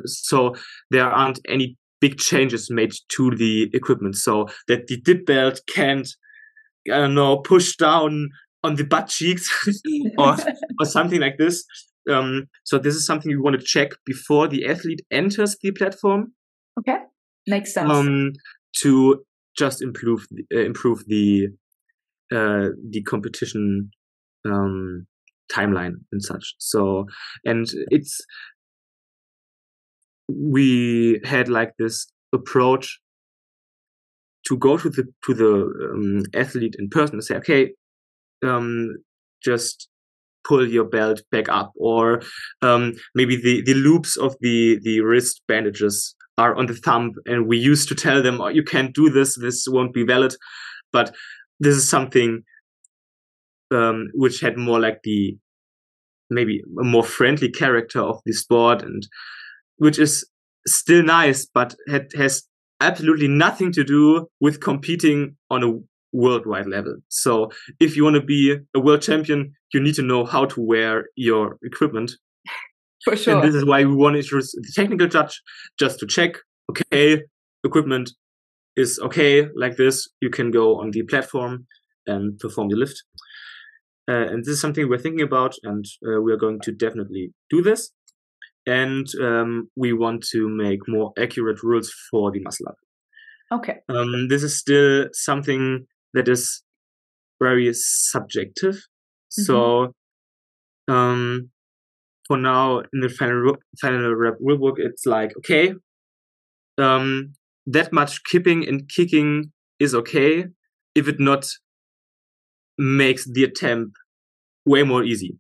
[SPEAKER 2] so there aren't any big changes made to the equipment so that the dip belt can't I don't know push down on the butt cheeks or or something like this. Um, so this is something you want to check before the athlete enters the platform.
[SPEAKER 1] Okay, makes sense.
[SPEAKER 2] Um, to just improve uh, improve the uh, the competition um, timeline and such. So and it's we had like this approach to go to the to the um, athlete in person and say, okay, um, just pull your belt back up, or um, maybe the the loops of the the wrist bandages are on the thumb, and we used to tell them, oh, you can't do this, this won't be valid, but this is something um, which had more like the maybe a more friendly character of the sport and which is still nice, but had, has absolutely nothing to do with competing on a worldwide level. So if you want to be a world champion, you need to know how to wear your equipment.
[SPEAKER 1] For sure.
[SPEAKER 2] And this is why we want to introduce the technical judge just to check, okay, equipment is okay like this. You can go on the platform and perform the lift. Uh, and this is something we're thinking about, and uh, we are going to definitely do this and um, we want to make more accurate rules for the muscle up.
[SPEAKER 1] Okay.
[SPEAKER 2] Um, this is still something that is very subjective. Mm-hmm. So, um, for now, in the final final rep rulebook, it's like okay, um, that much kipping and kicking is okay if it not makes the attempt way more easy.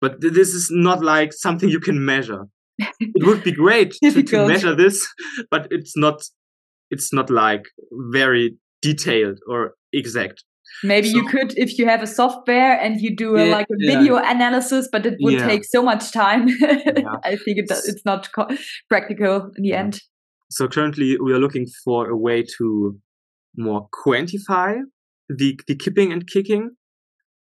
[SPEAKER 2] But this is not like something you can measure it would be great to, to, measure this, but it's not. It's not like very detailed or exact.
[SPEAKER 1] Maybe so, you could if you have a software and you do a, yeah, like a video yeah. analysis, but it would yeah. take so much time. I think it, it's not practical in the end.
[SPEAKER 2] So currently, we are looking for a way to more quantify the the kipping and kicking,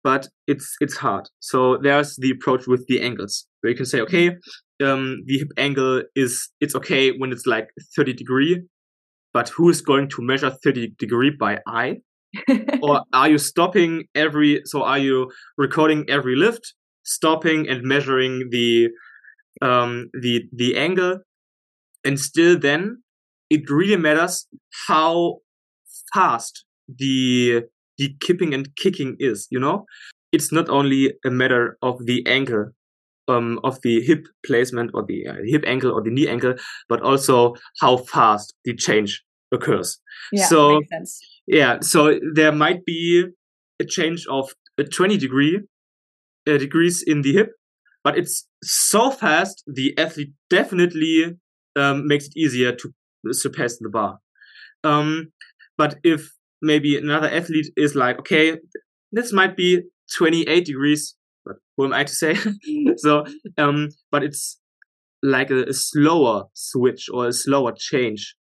[SPEAKER 2] but it's it's hard. So there's the approach with the angles where you can say, okay, um, the hip angle is it's okay when it's like 30 degree, but who is going to measure 30 degree by eye? or are you stopping every? So are you recording every lift, stopping and measuring the um, the the angle, and still then it really matters how fast the the kipping and kicking is. You know, it's not only a matter of the angle um, of the hip placement or the uh, hip angle or the knee angle, but also how fast the change occurs.
[SPEAKER 1] Yeah,
[SPEAKER 2] so yeah, so there might be a change of a 20 degree uh, degrees in the hip, but it's so fast the athlete definitely um, makes it easier to surpass the bar. Um, but if maybe another athlete is like, okay, this might be 28 degrees but who am I to say? so, um, but it's like a, a, slower switch or a slower change.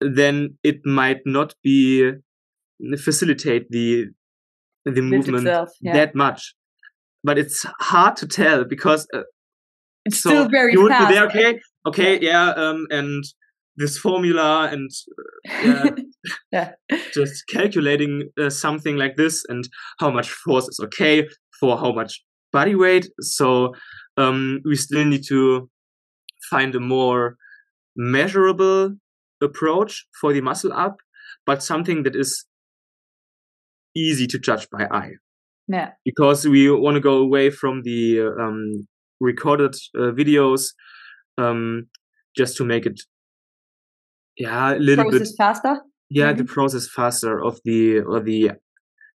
[SPEAKER 2] Then it might not be facilitate the the movement itself, yeah. that much. But it's hard to tell because uh,
[SPEAKER 1] it's so still very you fast.
[SPEAKER 2] There, okay, okay, yeah, um, and this formula and uh, yeah, just calculating uh, something like this and how much force is okay for how much body weight. So um, we still need to find a more measurable approach for the muscle up. but something that is easy to judge by eye.
[SPEAKER 1] Yeah.
[SPEAKER 2] Because we want to go away from the um, recorded uh, videos, um, just to make it, yeah, a little
[SPEAKER 1] process
[SPEAKER 2] bit
[SPEAKER 1] faster.
[SPEAKER 2] Yeah,
[SPEAKER 1] maybe?
[SPEAKER 2] the process faster of the or the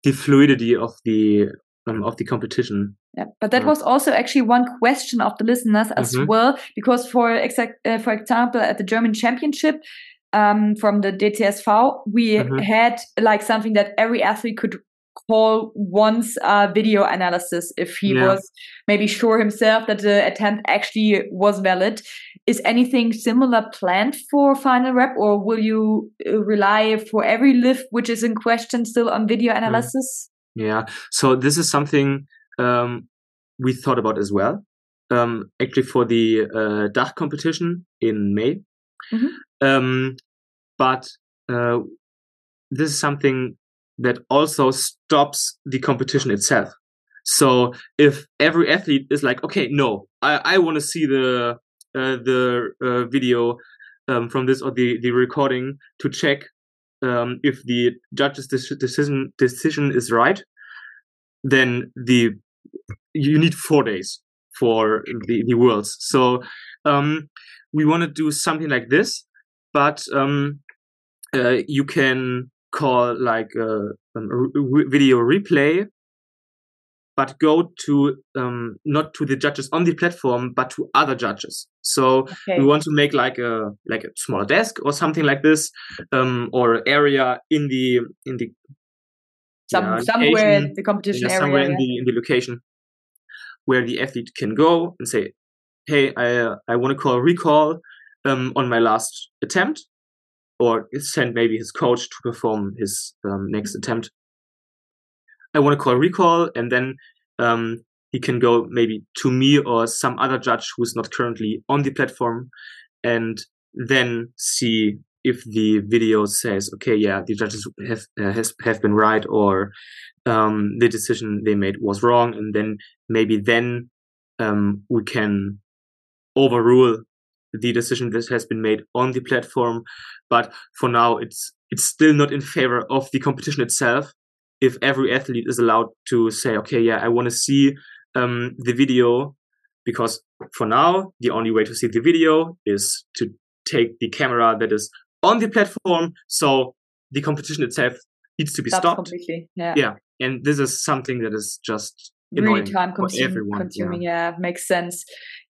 [SPEAKER 2] the fluidity of the um, of the competition.
[SPEAKER 1] Yeah, but that
[SPEAKER 2] Yeah.
[SPEAKER 1] was also actually one question of the listeners as
[SPEAKER 2] Mhm.
[SPEAKER 1] well, because for exact, uh, for example, at the German Championship um, from the DTSV, we
[SPEAKER 2] Mhm.
[SPEAKER 1] had like something that every athlete could call once uh, video analysis if he
[SPEAKER 2] Yeah.
[SPEAKER 1] was maybe sure himself that the attempt actually was valid. Is anything similar planned for final rep, or will you uh, rely for every lift which is in question still on video analysis?
[SPEAKER 2] Yeah. So this is something um, we thought about as well. Um, actually, for the uh, Dach competition in May.
[SPEAKER 1] Mhm.
[SPEAKER 2] Um, but uh, this is something that also stops the competition itself. So if every athlete is like, okay, no, I, I want to see the uh, the uh, video um, from this or the, the recording to check um, if the judge's dec- decision decision is right, then the you need four days for the, the worlds. So um, we want to do something like this, but um, uh, you can call like a, a re- video replay, but go to um, not to the judges on the platform, but to other judges. So
[SPEAKER 1] Okay.
[SPEAKER 2] we want to make like a like a smaller desk or something like this, um, or area in the in the
[SPEAKER 1] Some,
[SPEAKER 2] yeah,
[SPEAKER 1] somewhere
[SPEAKER 2] location,
[SPEAKER 1] in the competition
[SPEAKER 2] yeah, somewhere
[SPEAKER 1] area.
[SPEAKER 2] in the in the location where the athlete can go and say, "Hey, I uh, I want to call recall um, on my last attempt," or send maybe his coach to perform his um, next attempt. I want to call recall, and then um, he can go maybe to me or some other judge who's not currently on the platform, and then see if the video says, "Okay, yeah, the judges have uh, has have been right," or um, the decision they made was wrong, and then maybe then um, we can overrule the decision that has been made on the platform. But for now, it's it's still not in favor of the competition itself. If every athlete is allowed to say, "Okay, yeah, I want to see um, the video," because for now, the only way to see the video is to take the camera that is on the platform. So the competition itself needs to be
[SPEAKER 1] Stops
[SPEAKER 2] stopped.
[SPEAKER 1] completely. Yeah.
[SPEAKER 2] Yeah, and this is something that is just
[SPEAKER 1] really time
[SPEAKER 2] for
[SPEAKER 1] consuming,
[SPEAKER 2] everyone.
[SPEAKER 1] yeah. makes sense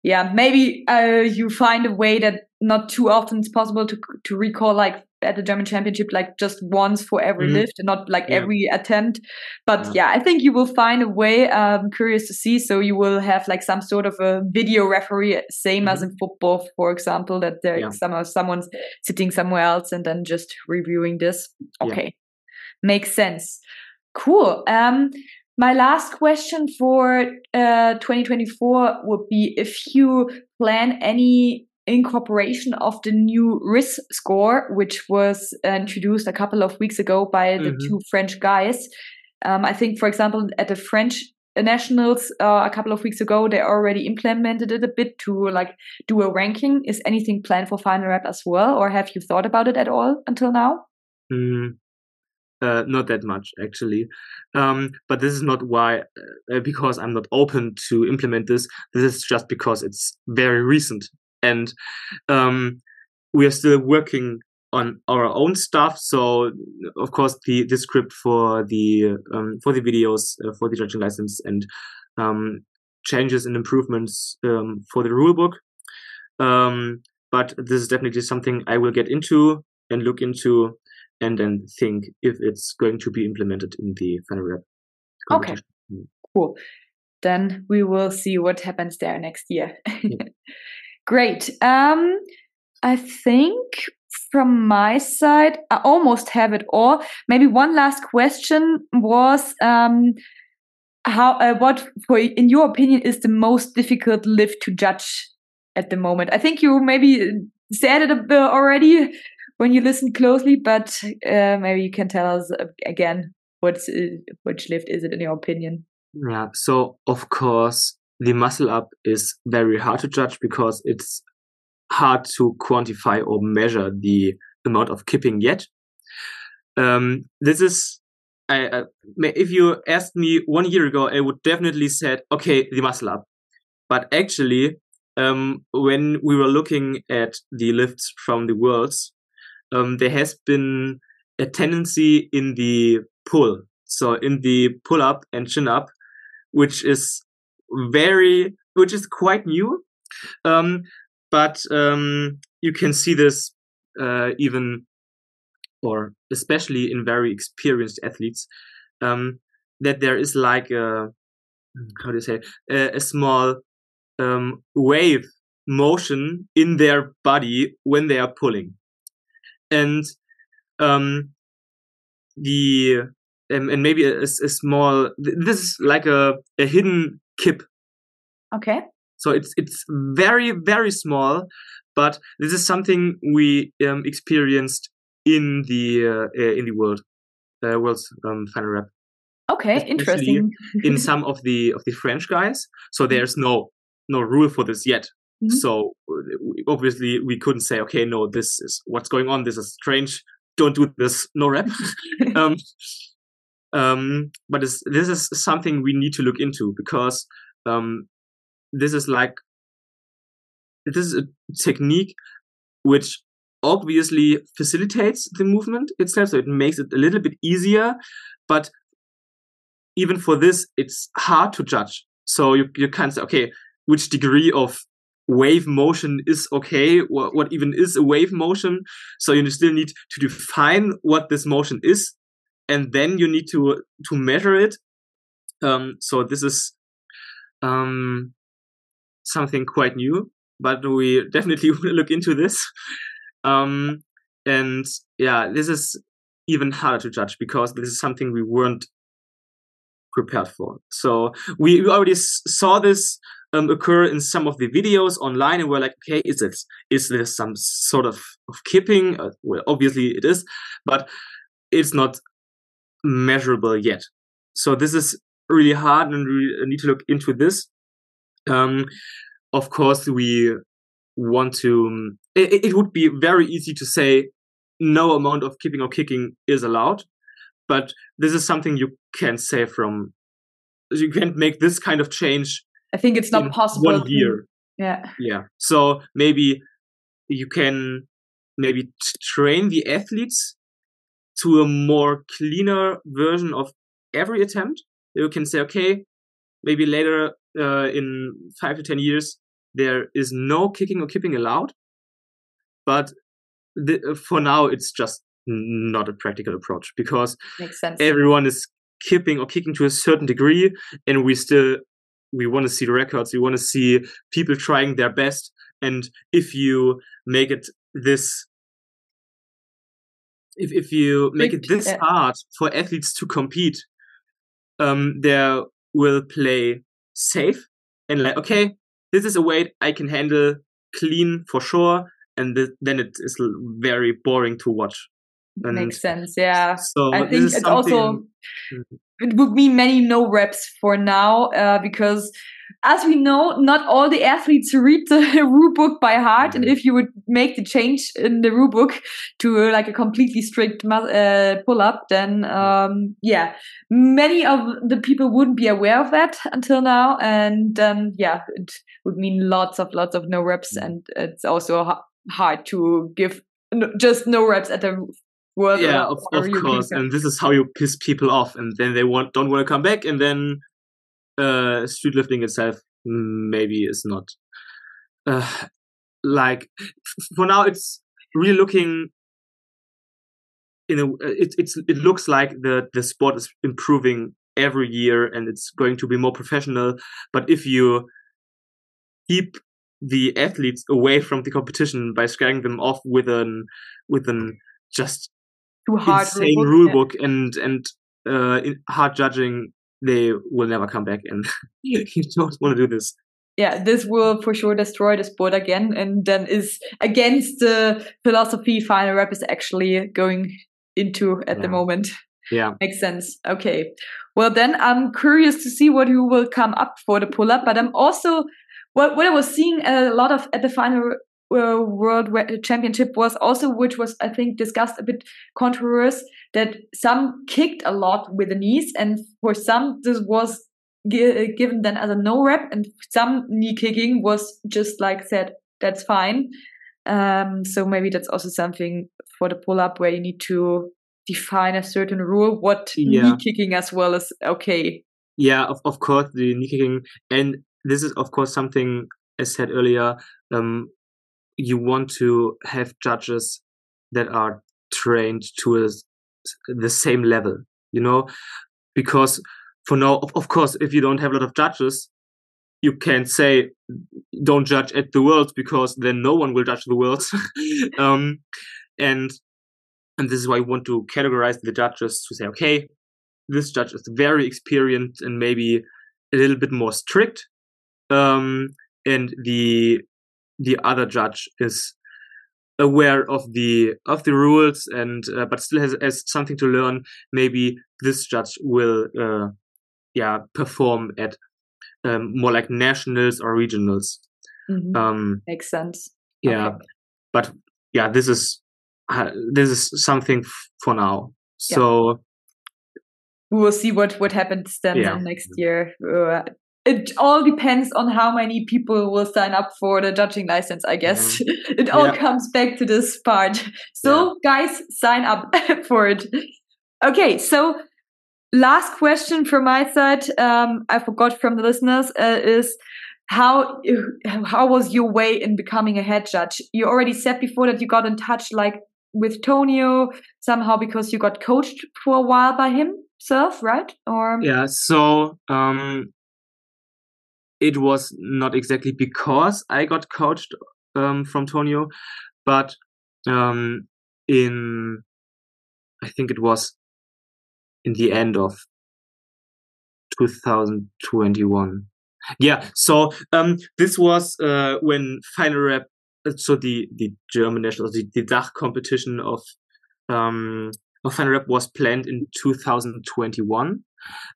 [SPEAKER 1] yeah maybe uh, you find a way that not too often it's possible to to recall like at the german championship like just once for every
[SPEAKER 2] Mhm.
[SPEAKER 1] lift and not like
[SPEAKER 2] Yeah.
[SPEAKER 1] every attempt but
[SPEAKER 2] Yeah.
[SPEAKER 1] yeah. i think you will find a way i'm curious to see so you will have like some sort of a video referee same as in football for example that there
[SPEAKER 2] Mm-hmm. Yeah.
[SPEAKER 1] some someone's sitting somewhere else and then just reviewing this okay makes sense cool um my last question for uh, 2024 would be if you plan any incorporation of the new RIS score, which was uh, introduced a couple of weeks ago by the
[SPEAKER 2] Mhm.
[SPEAKER 1] two French guys. Um, I think, for example, at the French nationals uh, a couple of weeks ago, they already implemented it a bit to like do a ranking. Is anything planned for final rep as well, or have you thought about it at all until now?
[SPEAKER 2] Mm, uh, not that much actually, um, but this is not why. Uh, because I'm not open to implement this. This is just because it's very recent, and um, we are still working on our own stuff. So of course the the script for the um, for the videos uh, for the judging license and um, changes and improvements um, for the rulebook. Um, but this is definitely something I will get into and look into and then think if it's going to be implemented in the final rep.
[SPEAKER 1] Okay. Cool. Then we will see what happens there next year. Great. Um, I think from my side, I almost have it all. Maybe one last question was um, how uh, what for in your opinion is the most difficult lift to judge at the moment? I think you maybe said it already when you listened closely, but uh, maybe you can tell us again what's uh, which lift is it in your opinion?
[SPEAKER 2] Yeah. So of course the muscle up is very hard to judge because it's hard to quantify or measure the amount of kipping yet. um, this is I, if you asked me one year ago, I would definitely said, okay, the muscle up. But actually, um, when we were looking at the lifts from the worlds, um, there has been a tendency in the pull. So in the pull up and chin up, which is very, which is quite new. Um, but um, you can see this uh, even or especially in very experienced athletes, um, that there is like a how do you say a, a small um, wave motion in their body when they are pulling, and um, the um, and maybe a, a, small this is like a, a hidden kip.
[SPEAKER 1] Okay.
[SPEAKER 2] So it's it's very very small, but this is something we um, experienced in the uh, in the world uh, world's um, final rep.
[SPEAKER 1] Okay, Especially interesting.
[SPEAKER 2] in some of the of the French guys, so mm-hmm. there's no no rule for this yet. Mm-hmm. So obviously we couldn't say, okay, no, this is what's going on. This is strange. Don't do this. No rep. um, um, but this is something we need to look into because um, this is like this is a technique which obviously facilitates the movement itself, so it makes it a little bit easier. But even for this, it's hard to judge. So you, you can't say, okay, which degree of wave motion is okay, what, what even is a wave motion. So you still need to define what this motion is, and then you need to to measure it. Um, so this is um, something quite new, but we definitely will look into this. Um, and yeah, this is even harder to judge because this is something we weren't prepared for. So we, we already saw this um, occur in some of the videos online, and we're like, okay, is it is this some sort of of kipping? Uh, well, obviously it is, but it's not measurable yet. So this is really hard, and we need to look into this. Um, of course, we want to um, it, it would be very easy to say no amount of kipping or kicking is allowed but this is something you can say from you can't make this kind of change
[SPEAKER 1] i think it's not possible
[SPEAKER 2] one year
[SPEAKER 1] yeah
[SPEAKER 2] yeah so maybe you can maybe train the athletes to a more cleaner version of every attempt you can say okay maybe later uh, in five to ten years there is no kicking or kipping allowed. But the, for now, it's just not a practical approach because everyone is kipping or kicking to a certain degree, and we still we want to see the records. We want to see people trying their best, and if you make it this. If, if you make it this hard for athletes to compete, um, they will play safe and like, okay, this is a weight I can handle clean for sure, and th- then it is very boring to watch.
[SPEAKER 1] And Makes sense, yeah. So I think it's also mm-hmm. it would mean many no reps for now uh, because as we know, not all the athletes read the rule book by heart. And mm-hmm. if you would make the change in the rule book to uh, like a completely strict uh, pull up, then um, yeah, many of the people wouldn't be aware of that until now. And then yeah, it would mean lots of lots of no reps, mm-hmm. and it's also hard to give just no reps at the world.
[SPEAKER 2] Yeah, of, of course. And this is how you piss people off, and then they want don't want to come back, and then uh, street lifting itself maybe is not. Uh, like for now it's really looking in a it it's it looks like the the sport is improving every year and it's going to be more professional. But if you keep the athletes away from the competition by scaring them off with an with an just
[SPEAKER 1] Too hard
[SPEAKER 2] insane rule book, rule book and and uh, hard judging they will never come back and you don't want to do this
[SPEAKER 1] yeah, this will for sure destroy the sport again, and then is against the philosophy final rep is actually going into at yeah. the moment.
[SPEAKER 2] Yeah,
[SPEAKER 1] makes sense. Okay, well then I'm curious to see what you will come up for the pull up, but I'm also what what I was seeing a lot of at the final uh, world championship was also, which was I think discussed a bit controversial, that some kicked a lot with the knees, and for some this was gi given then as a no rep, and some knee kicking was just like said that's fine. Um, so maybe that's also something for the pull up where you need to define a certain rule. What yeah. knee kicking as well as okay.
[SPEAKER 2] Yeah, of of course the knee kicking, and this is of course something as said earlier. Um, you want to have judges that are trained to a, the same level, you know, because for now, of, of course, if you don't have a lot of judges, you can't say don't judge at the world because then no one will judge the world. um, and and this is why we want to categorize the judges to say, okay, this judge is very experienced and maybe a little bit more strict. Um, and the the other judge is aware of the of the rules and uh, but still has, has something to learn maybe this judge will uh, yeah perform at um, more like nationals or regionals
[SPEAKER 1] mm-hmm. um makes sense
[SPEAKER 2] yeah okay. but yeah this is uh, this is something f- for now so yeah.
[SPEAKER 1] we will see what what happens then, yeah. then next year uh, it all depends on how many people will sign up for the judging license i guess mm-hmm. it all yeah. comes back to this part so yeah. guys sign up for it okay so last question from my side um, i forgot from the listeners uh, is how how was your way in becoming a head judge you already said before that you got in touch like with tonio somehow because you got coached for a while by himself right or
[SPEAKER 2] yeah so um it was not exactly because I got coached um, from Tonio, but um, in I think it was in the end of 2021. Yeah, so um, this was uh, when Final Rep, uh, so the the German national, the, the Dach competition of um, of Final Rep was planned in 2021.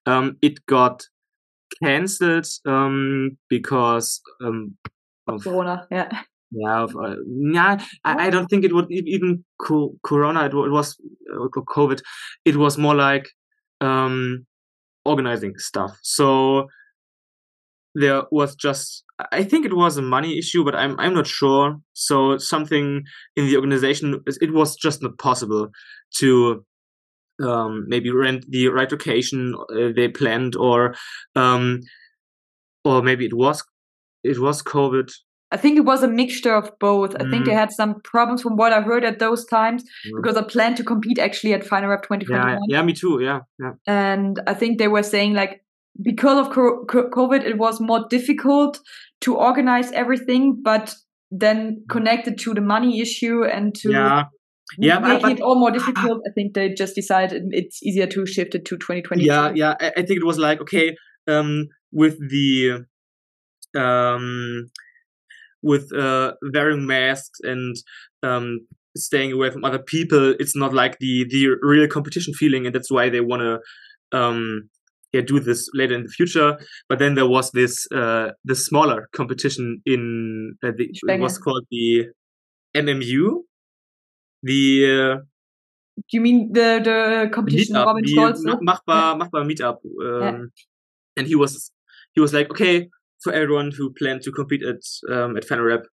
[SPEAKER 2] Um, it got cancelled um, because um,
[SPEAKER 1] of Corona. Yeah.
[SPEAKER 2] Yeah, of, uh, yeah. I, I, don't think it would even co- Corona. It, it was uh, COVID. It was more like um, organizing stuff. So there was just I think it was a money issue, but I'm I'm not sure. So something in the organization it was just not possible to um, maybe rent the right location uh, they planned, or um, or maybe it was it was COVID.
[SPEAKER 1] I think it was a mixture of both. Mm. I think they mm. had some problems from what I heard at those times mm. because I planned to compete actually at Final Rep 2021.
[SPEAKER 2] Yeah, yeah, me too. Yeah, yeah.
[SPEAKER 1] And I think they were saying like because of COVID, it was more difficult to organize everything, but then connected to the money issue and to
[SPEAKER 2] yeah
[SPEAKER 1] yeah, making but, it all more difficult. I think they just decided it's easier to shift it to 2020.
[SPEAKER 2] Yeah, yeah. I, I think it was like okay, um, with the um, with uh, wearing masks and um, staying away from other people, it's not like the the real competition feeling, and that's why they want to um, yeah do this later in the future. But then there was this uh, the smaller competition in uh, the, it was called the MMU, the uh,
[SPEAKER 1] you mean the the competition
[SPEAKER 2] Robin Stolz? Machbar, Machbar Meetup. Um, yeah. And he was he was like, okay, for everyone who planned to compete at um, at Final Rep,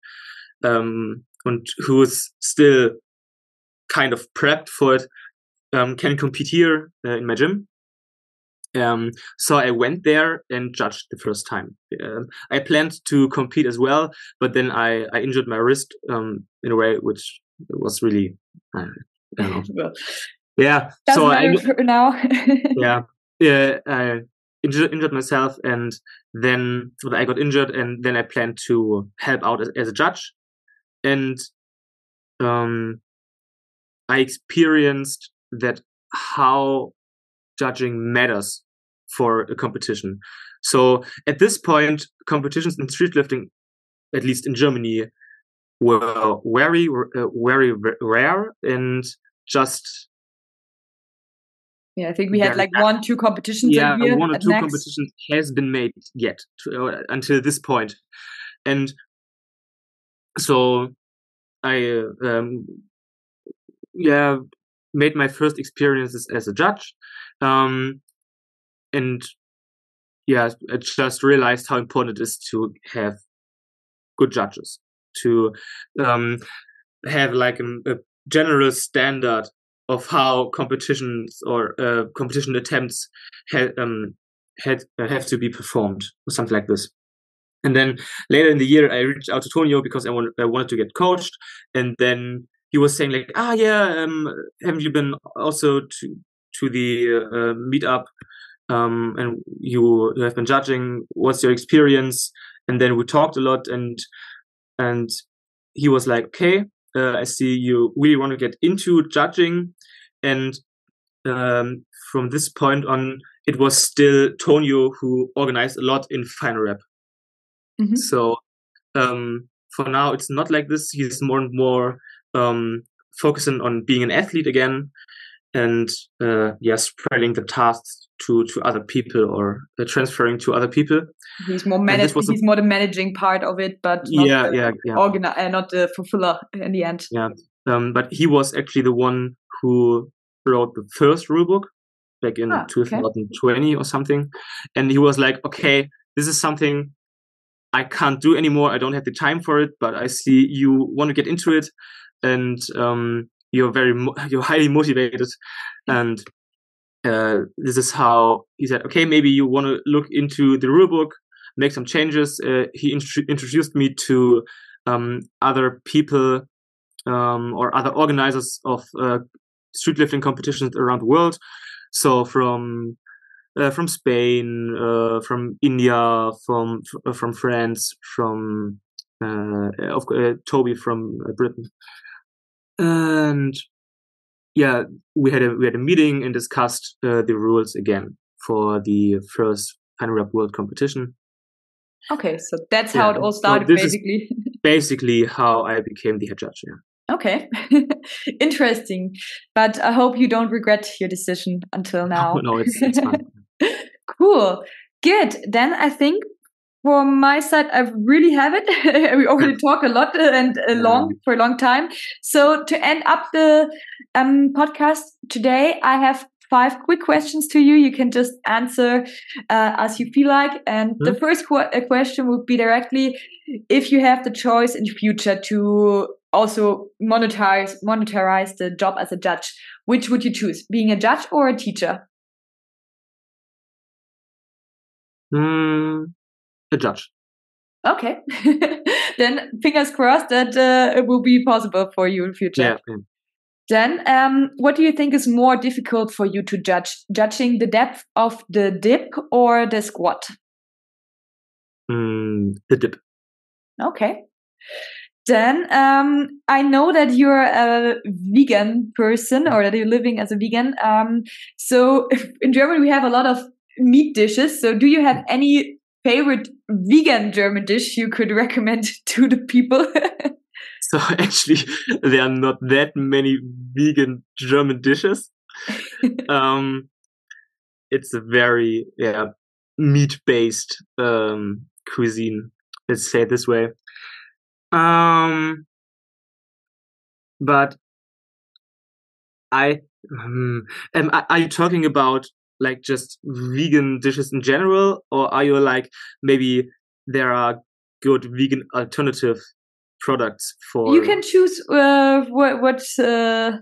[SPEAKER 2] um, and who is still kind of prepped for it, um, can compete here uh, in my gym. Um, so I went there and judged the first time. Um, I planned to compete as well, but then I, I injured my wrist um, in a way which was really know. yeah.
[SPEAKER 1] so I now.
[SPEAKER 2] yeah, yeah. I injured, injured myself, and then I got injured, and then I planned to help out as, as a judge, and um, I experienced that how judging matters for a competition. So at this point, competitions in street lifting, at least in Germany, were very uh, very rare and just
[SPEAKER 1] yeah i think we had like one two competitions
[SPEAKER 2] yeah one or two next. competitions has been made yet to, uh, until this point. And so I um, yeah made my first experiences as a judge, um, and yeah, I just realized how important it is to have good judges, to um, have like a, a general standard of how competitions or uh, competition attempts ha- um, had uh, have to be performed or something like this. And then later in the year, I reached out to Tonio because I, want, I wanted to get coached. And then he was saying like, ah, yeah, um, have you been also to to the uh, meetup? Um, and you, you have been judging. What's your experience? And then we talked a lot, and and he was like, okay, uh, I see you really want to get into judging, and um, from this point on, it was still Tonio who organized a lot in Final Rep. Mm-hmm. So um, for now, it's not like this. He's more and more um, focusing on being an athlete again, and uh, yeah, spreading the tasks to to other people or uh, transferring to other people.
[SPEAKER 1] He's more managed. He's a, more the managing part of it, but
[SPEAKER 2] yeah, yeah, yeah,
[SPEAKER 1] organi- uh, not the fulfiller in the end.
[SPEAKER 2] Yeah, um, but he was actually the one who wrote the first rulebook back in ah, 2020 okay. or something, and he was like, "Okay, this is something I can't do anymore. I don't have the time for it, but I see you want to get into it and um, you're very, you're highly motivated. And uh, this is how he said, okay, maybe you want to look into the rulebook, make some changes. Uh, he int- introduced me to um, other people um, or other organizers of uh, street lifting competitions around the world. So from uh, from Spain, uh, from India, from from France, from of Toby from Britain, and yeah, we had a we had a meeting and discussed uh, the rules again for the first Final Rep World competition.
[SPEAKER 1] Okay, so that's how yeah. it all started, so basically.
[SPEAKER 2] basically, how I became the head judge. Yeah.
[SPEAKER 1] Okay, interesting. But I hope you don't regret your decision until now.
[SPEAKER 2] no, it's, it's fine.
[SPEAKER 1] Cool. Good. Then I think from my side, I really have it. we already talk a lot uh, and uh, long for a long time. So to end up the um, podcast today, I have five quick questions to you. You can just answer uh, as you feel like. And mm-hmm. the first qu uh, question would be directly if you have the choice in the future to also monetize monetize the job as a judge, which would you choose, being a judge or a teacher?
[SPEAKER 2] Mm, a judge.
[SPEAKER 1] Okay. then fingers crossed that uh, it will be possible for you in future.
[SPEAKER 2] Yeah. yeah.
[SPEAKER 1] Then, um, what do you think is more difficult for you to judge? Judging the depth of the dip or the squat?
[SPEAKER 2] Mm, the dip.
[SPEAKER 1] Okay. Then um, I know that you're a vegan person or that you're living as a vegan. Um, so in Germany, we have a lot of meat dishes. So, do you have any favorite vegan German dish you could recommend to the people?
[SPEAKER 2] so, actually, there are not that many vegan German dishes. um, it's a very yeah meat based um, cuisine. Let's say it this way. Um, but I um, am. Are you talking about like just vegan dishes in general, or are you like maybe there are good vegan alternative products for?
[SPEAKER 1] You can choose uh, what what uh,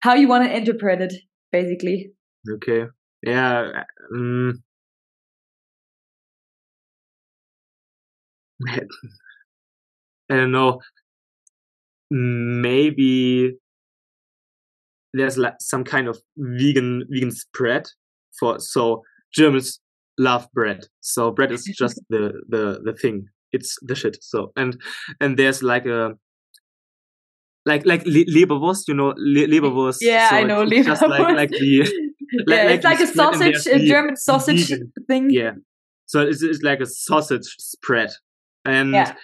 [SPEAKER 1] how you want to interpret it, basically.
[SPEAKER 2] Okay. Yeah. Um, I don't know. Maybe there's like some kind of vegan vegan spread for so Germans love bread. So bread is just the the the thing. It's the shit. So and and there's like a like like Leberwurst, you know, Leberwurst.
[SPEAKER 1] Yeah,
[SPEAKER 2] so
[SPEAKER 1] I know Leberwurst. Just
[SPEAKER 2] like like the
[SPEAKER 1] like, yeah, it's like, like a sausage, a German sausage vegan. thing.
[SPEAKER 2] Yeah, so it's, it's like a sausage spread, and
[SPEAKER 1] yeah.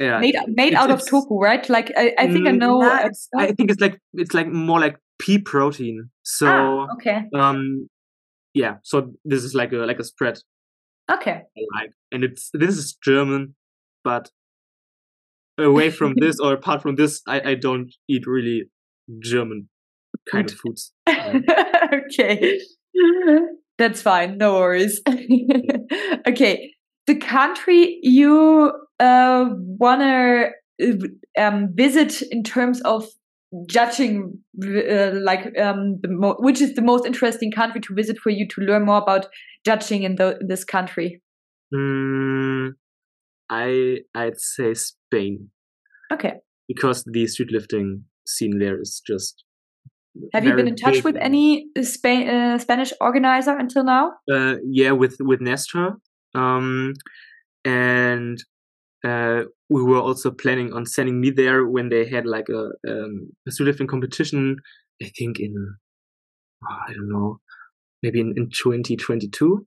[SPEAKER 1] Yeah, made made it's, out of tofu, right? Like I, I think I mm, know.
[SPEAKER 2] Yeah, I think it's like it's like more like pea protein. So
[SPEAKER 1] ah, okay.
[SPEAKER 2] Um, yeah, so this is like a like a spread.
[SPEAKER 1] Okay.
[SPEAKER 2] Like, and it's this is German, but away from this or apart from this, I, I don't eat really German kind of foods.
[SPEAKER 1] okay. That's fine. No worries. okay. The country you uh, want to uh, um, visit in terms of judging, uh, like, um, the which is the most interesting country to visit for you to learn more about judging in, the, in this country?
[SPEAKER 2] Mm, I I'd say Spain.
[SPEAKER 1] Okay.
[SPEAKER 2] Because the street lifting scene there is just.
[SPEAKER 1] Have you been in touch with any Spain, uh, Spanish organizer until now?
[SPEAKER 2] Uh, yeah, with with Nestor, um, and uh, we were also planning on sending me there when they had like a, um, a lifting competition. I think in oh, I don't know, maybe in, in 2022.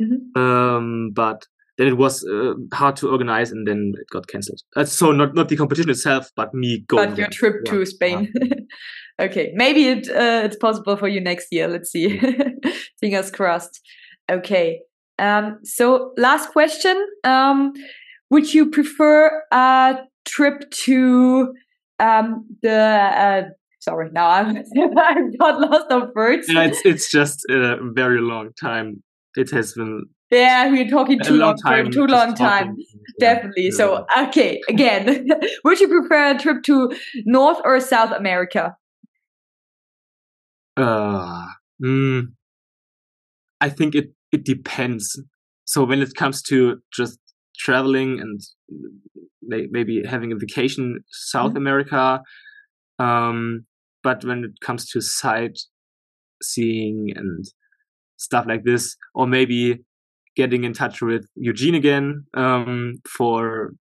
[SPEAKER 2] Mm-hmm. Um, but then it was uh, hard to organize, and then it got cancelled. Uh, so not not the competition itself, but me going.
[SPEAKER 1] But your trip yeah. to Spain. okay, maybe it uh, it's possible for you next year. Let's see. Fingers crossed. Okay. Um, so last question. Um, would you prefer a trip to um, the uh, sorry now i'm i got lost of words
[SPEAKER 2] yeah it's it's just a very long time it has been
[SPEAKER 1] yeah, we're talking too long, time, too long time. Definitely. Yeah. So, okay, again, would you prefer a trip to North or South America?
[SPEAKER 2] Uh, mm, I think it it depends. So when it comes to just traveling and maybe having a vacation, South mm-hmm. America. Um, but when it comes to sightseeing and stuff like this, or maybe getting in touch with Eugene again um, for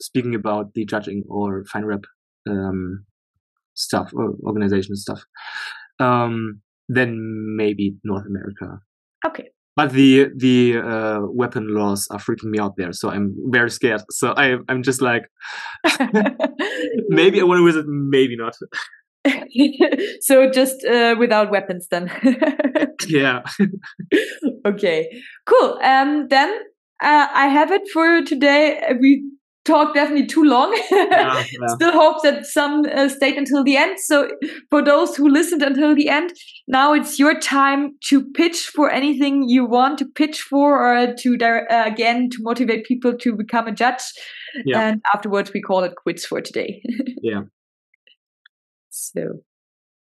[SPEAKER 2] speaking about the judging or Final Rep um, stuff or organization stuff. Um, then maybe North America.
[SPEAKER 1] Okay.
[SPEAKER 2] But the the uh, weapon laws are freaking me out there, so I'm very scared. So I I'm just like, maybe I want to visit, maybe not.
[SPEAKER 1] so just uh, without weapons then.
[SPEAKER 2] yeah.
[SPEAKER 1] okay. Cool. Um. Then uh, I have it for today. We talked definitely too long. Yeah, yeah. Still hope that some uh, stayed until the end. So for those who listened until the end, now it's your time to pitch for anything you want to pitch for, or to uh, again to motivate people to become a judge. Yeah. And afterwards, we call it quits for today.
[SPEAKER 2] yeah.
[SPEAKER 1] So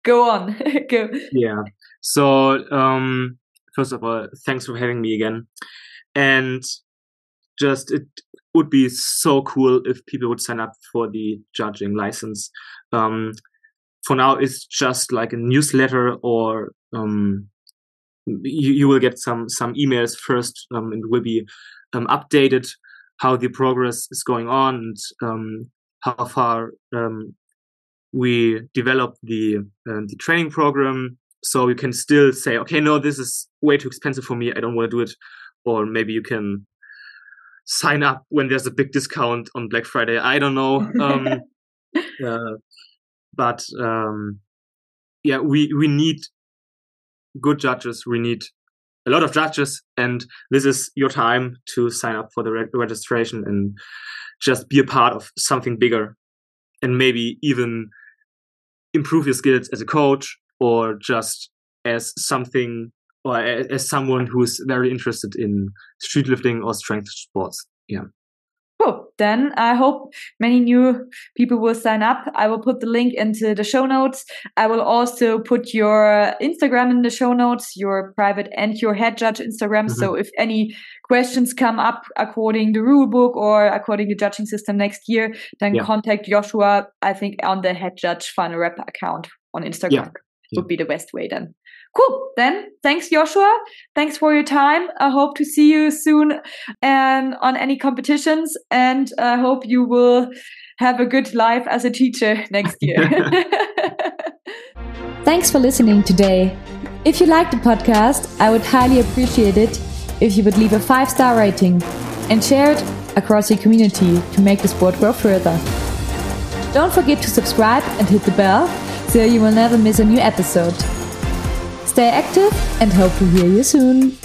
[SPEAKER 1] go on. go.
[SPEAKER 2] Yeah. So um first of all, thanks for having me again. And just it would be so cool if people would sign up for the judging license. Um for now it's just like a newsletter or um you, you will get some some emails first um and will be um updated how the progress is going on and um how far um we develop the the training program. So you can still say okay no this is way too expensive for me. I don't want to do it. Or maybe you can sign up when there's a big discount on black friday. I don't know um, uh, but um, yeah we we need good judges. We need a lot of judges and this is your time to sign up for the re- registration and just be a part of something bigger and maybe even improve your skills as a coach or just as something or as someone who's very interested in street lifting or strength sports. Yeah.
[SPEAKER 1] Cool. Then I hope many new people will sign up. I will put the link into the show notes. I will also put your Instagram in the show notes, your private and your head judge Instagram. Mm -hmm. So if any questions come up according the rule book or according the judging system next year, then yeah. contact Joshua, I think on the head judge final rep account on Instagram yeah. Would be the best way then. Cool. Then thanks, Joshua. Thanks for your time. I hope to see you soon and on any competitions. And I hope you will have a good life as a teacher next year. thanks for listening today. If you like the podcast, I would highly appreciate it if you would leave a five star rating and share it across your community to make the sport grow further. Don't forget to subscribe and hit the bell so you will never miss a new episode. Stay active and hope to hear you soon.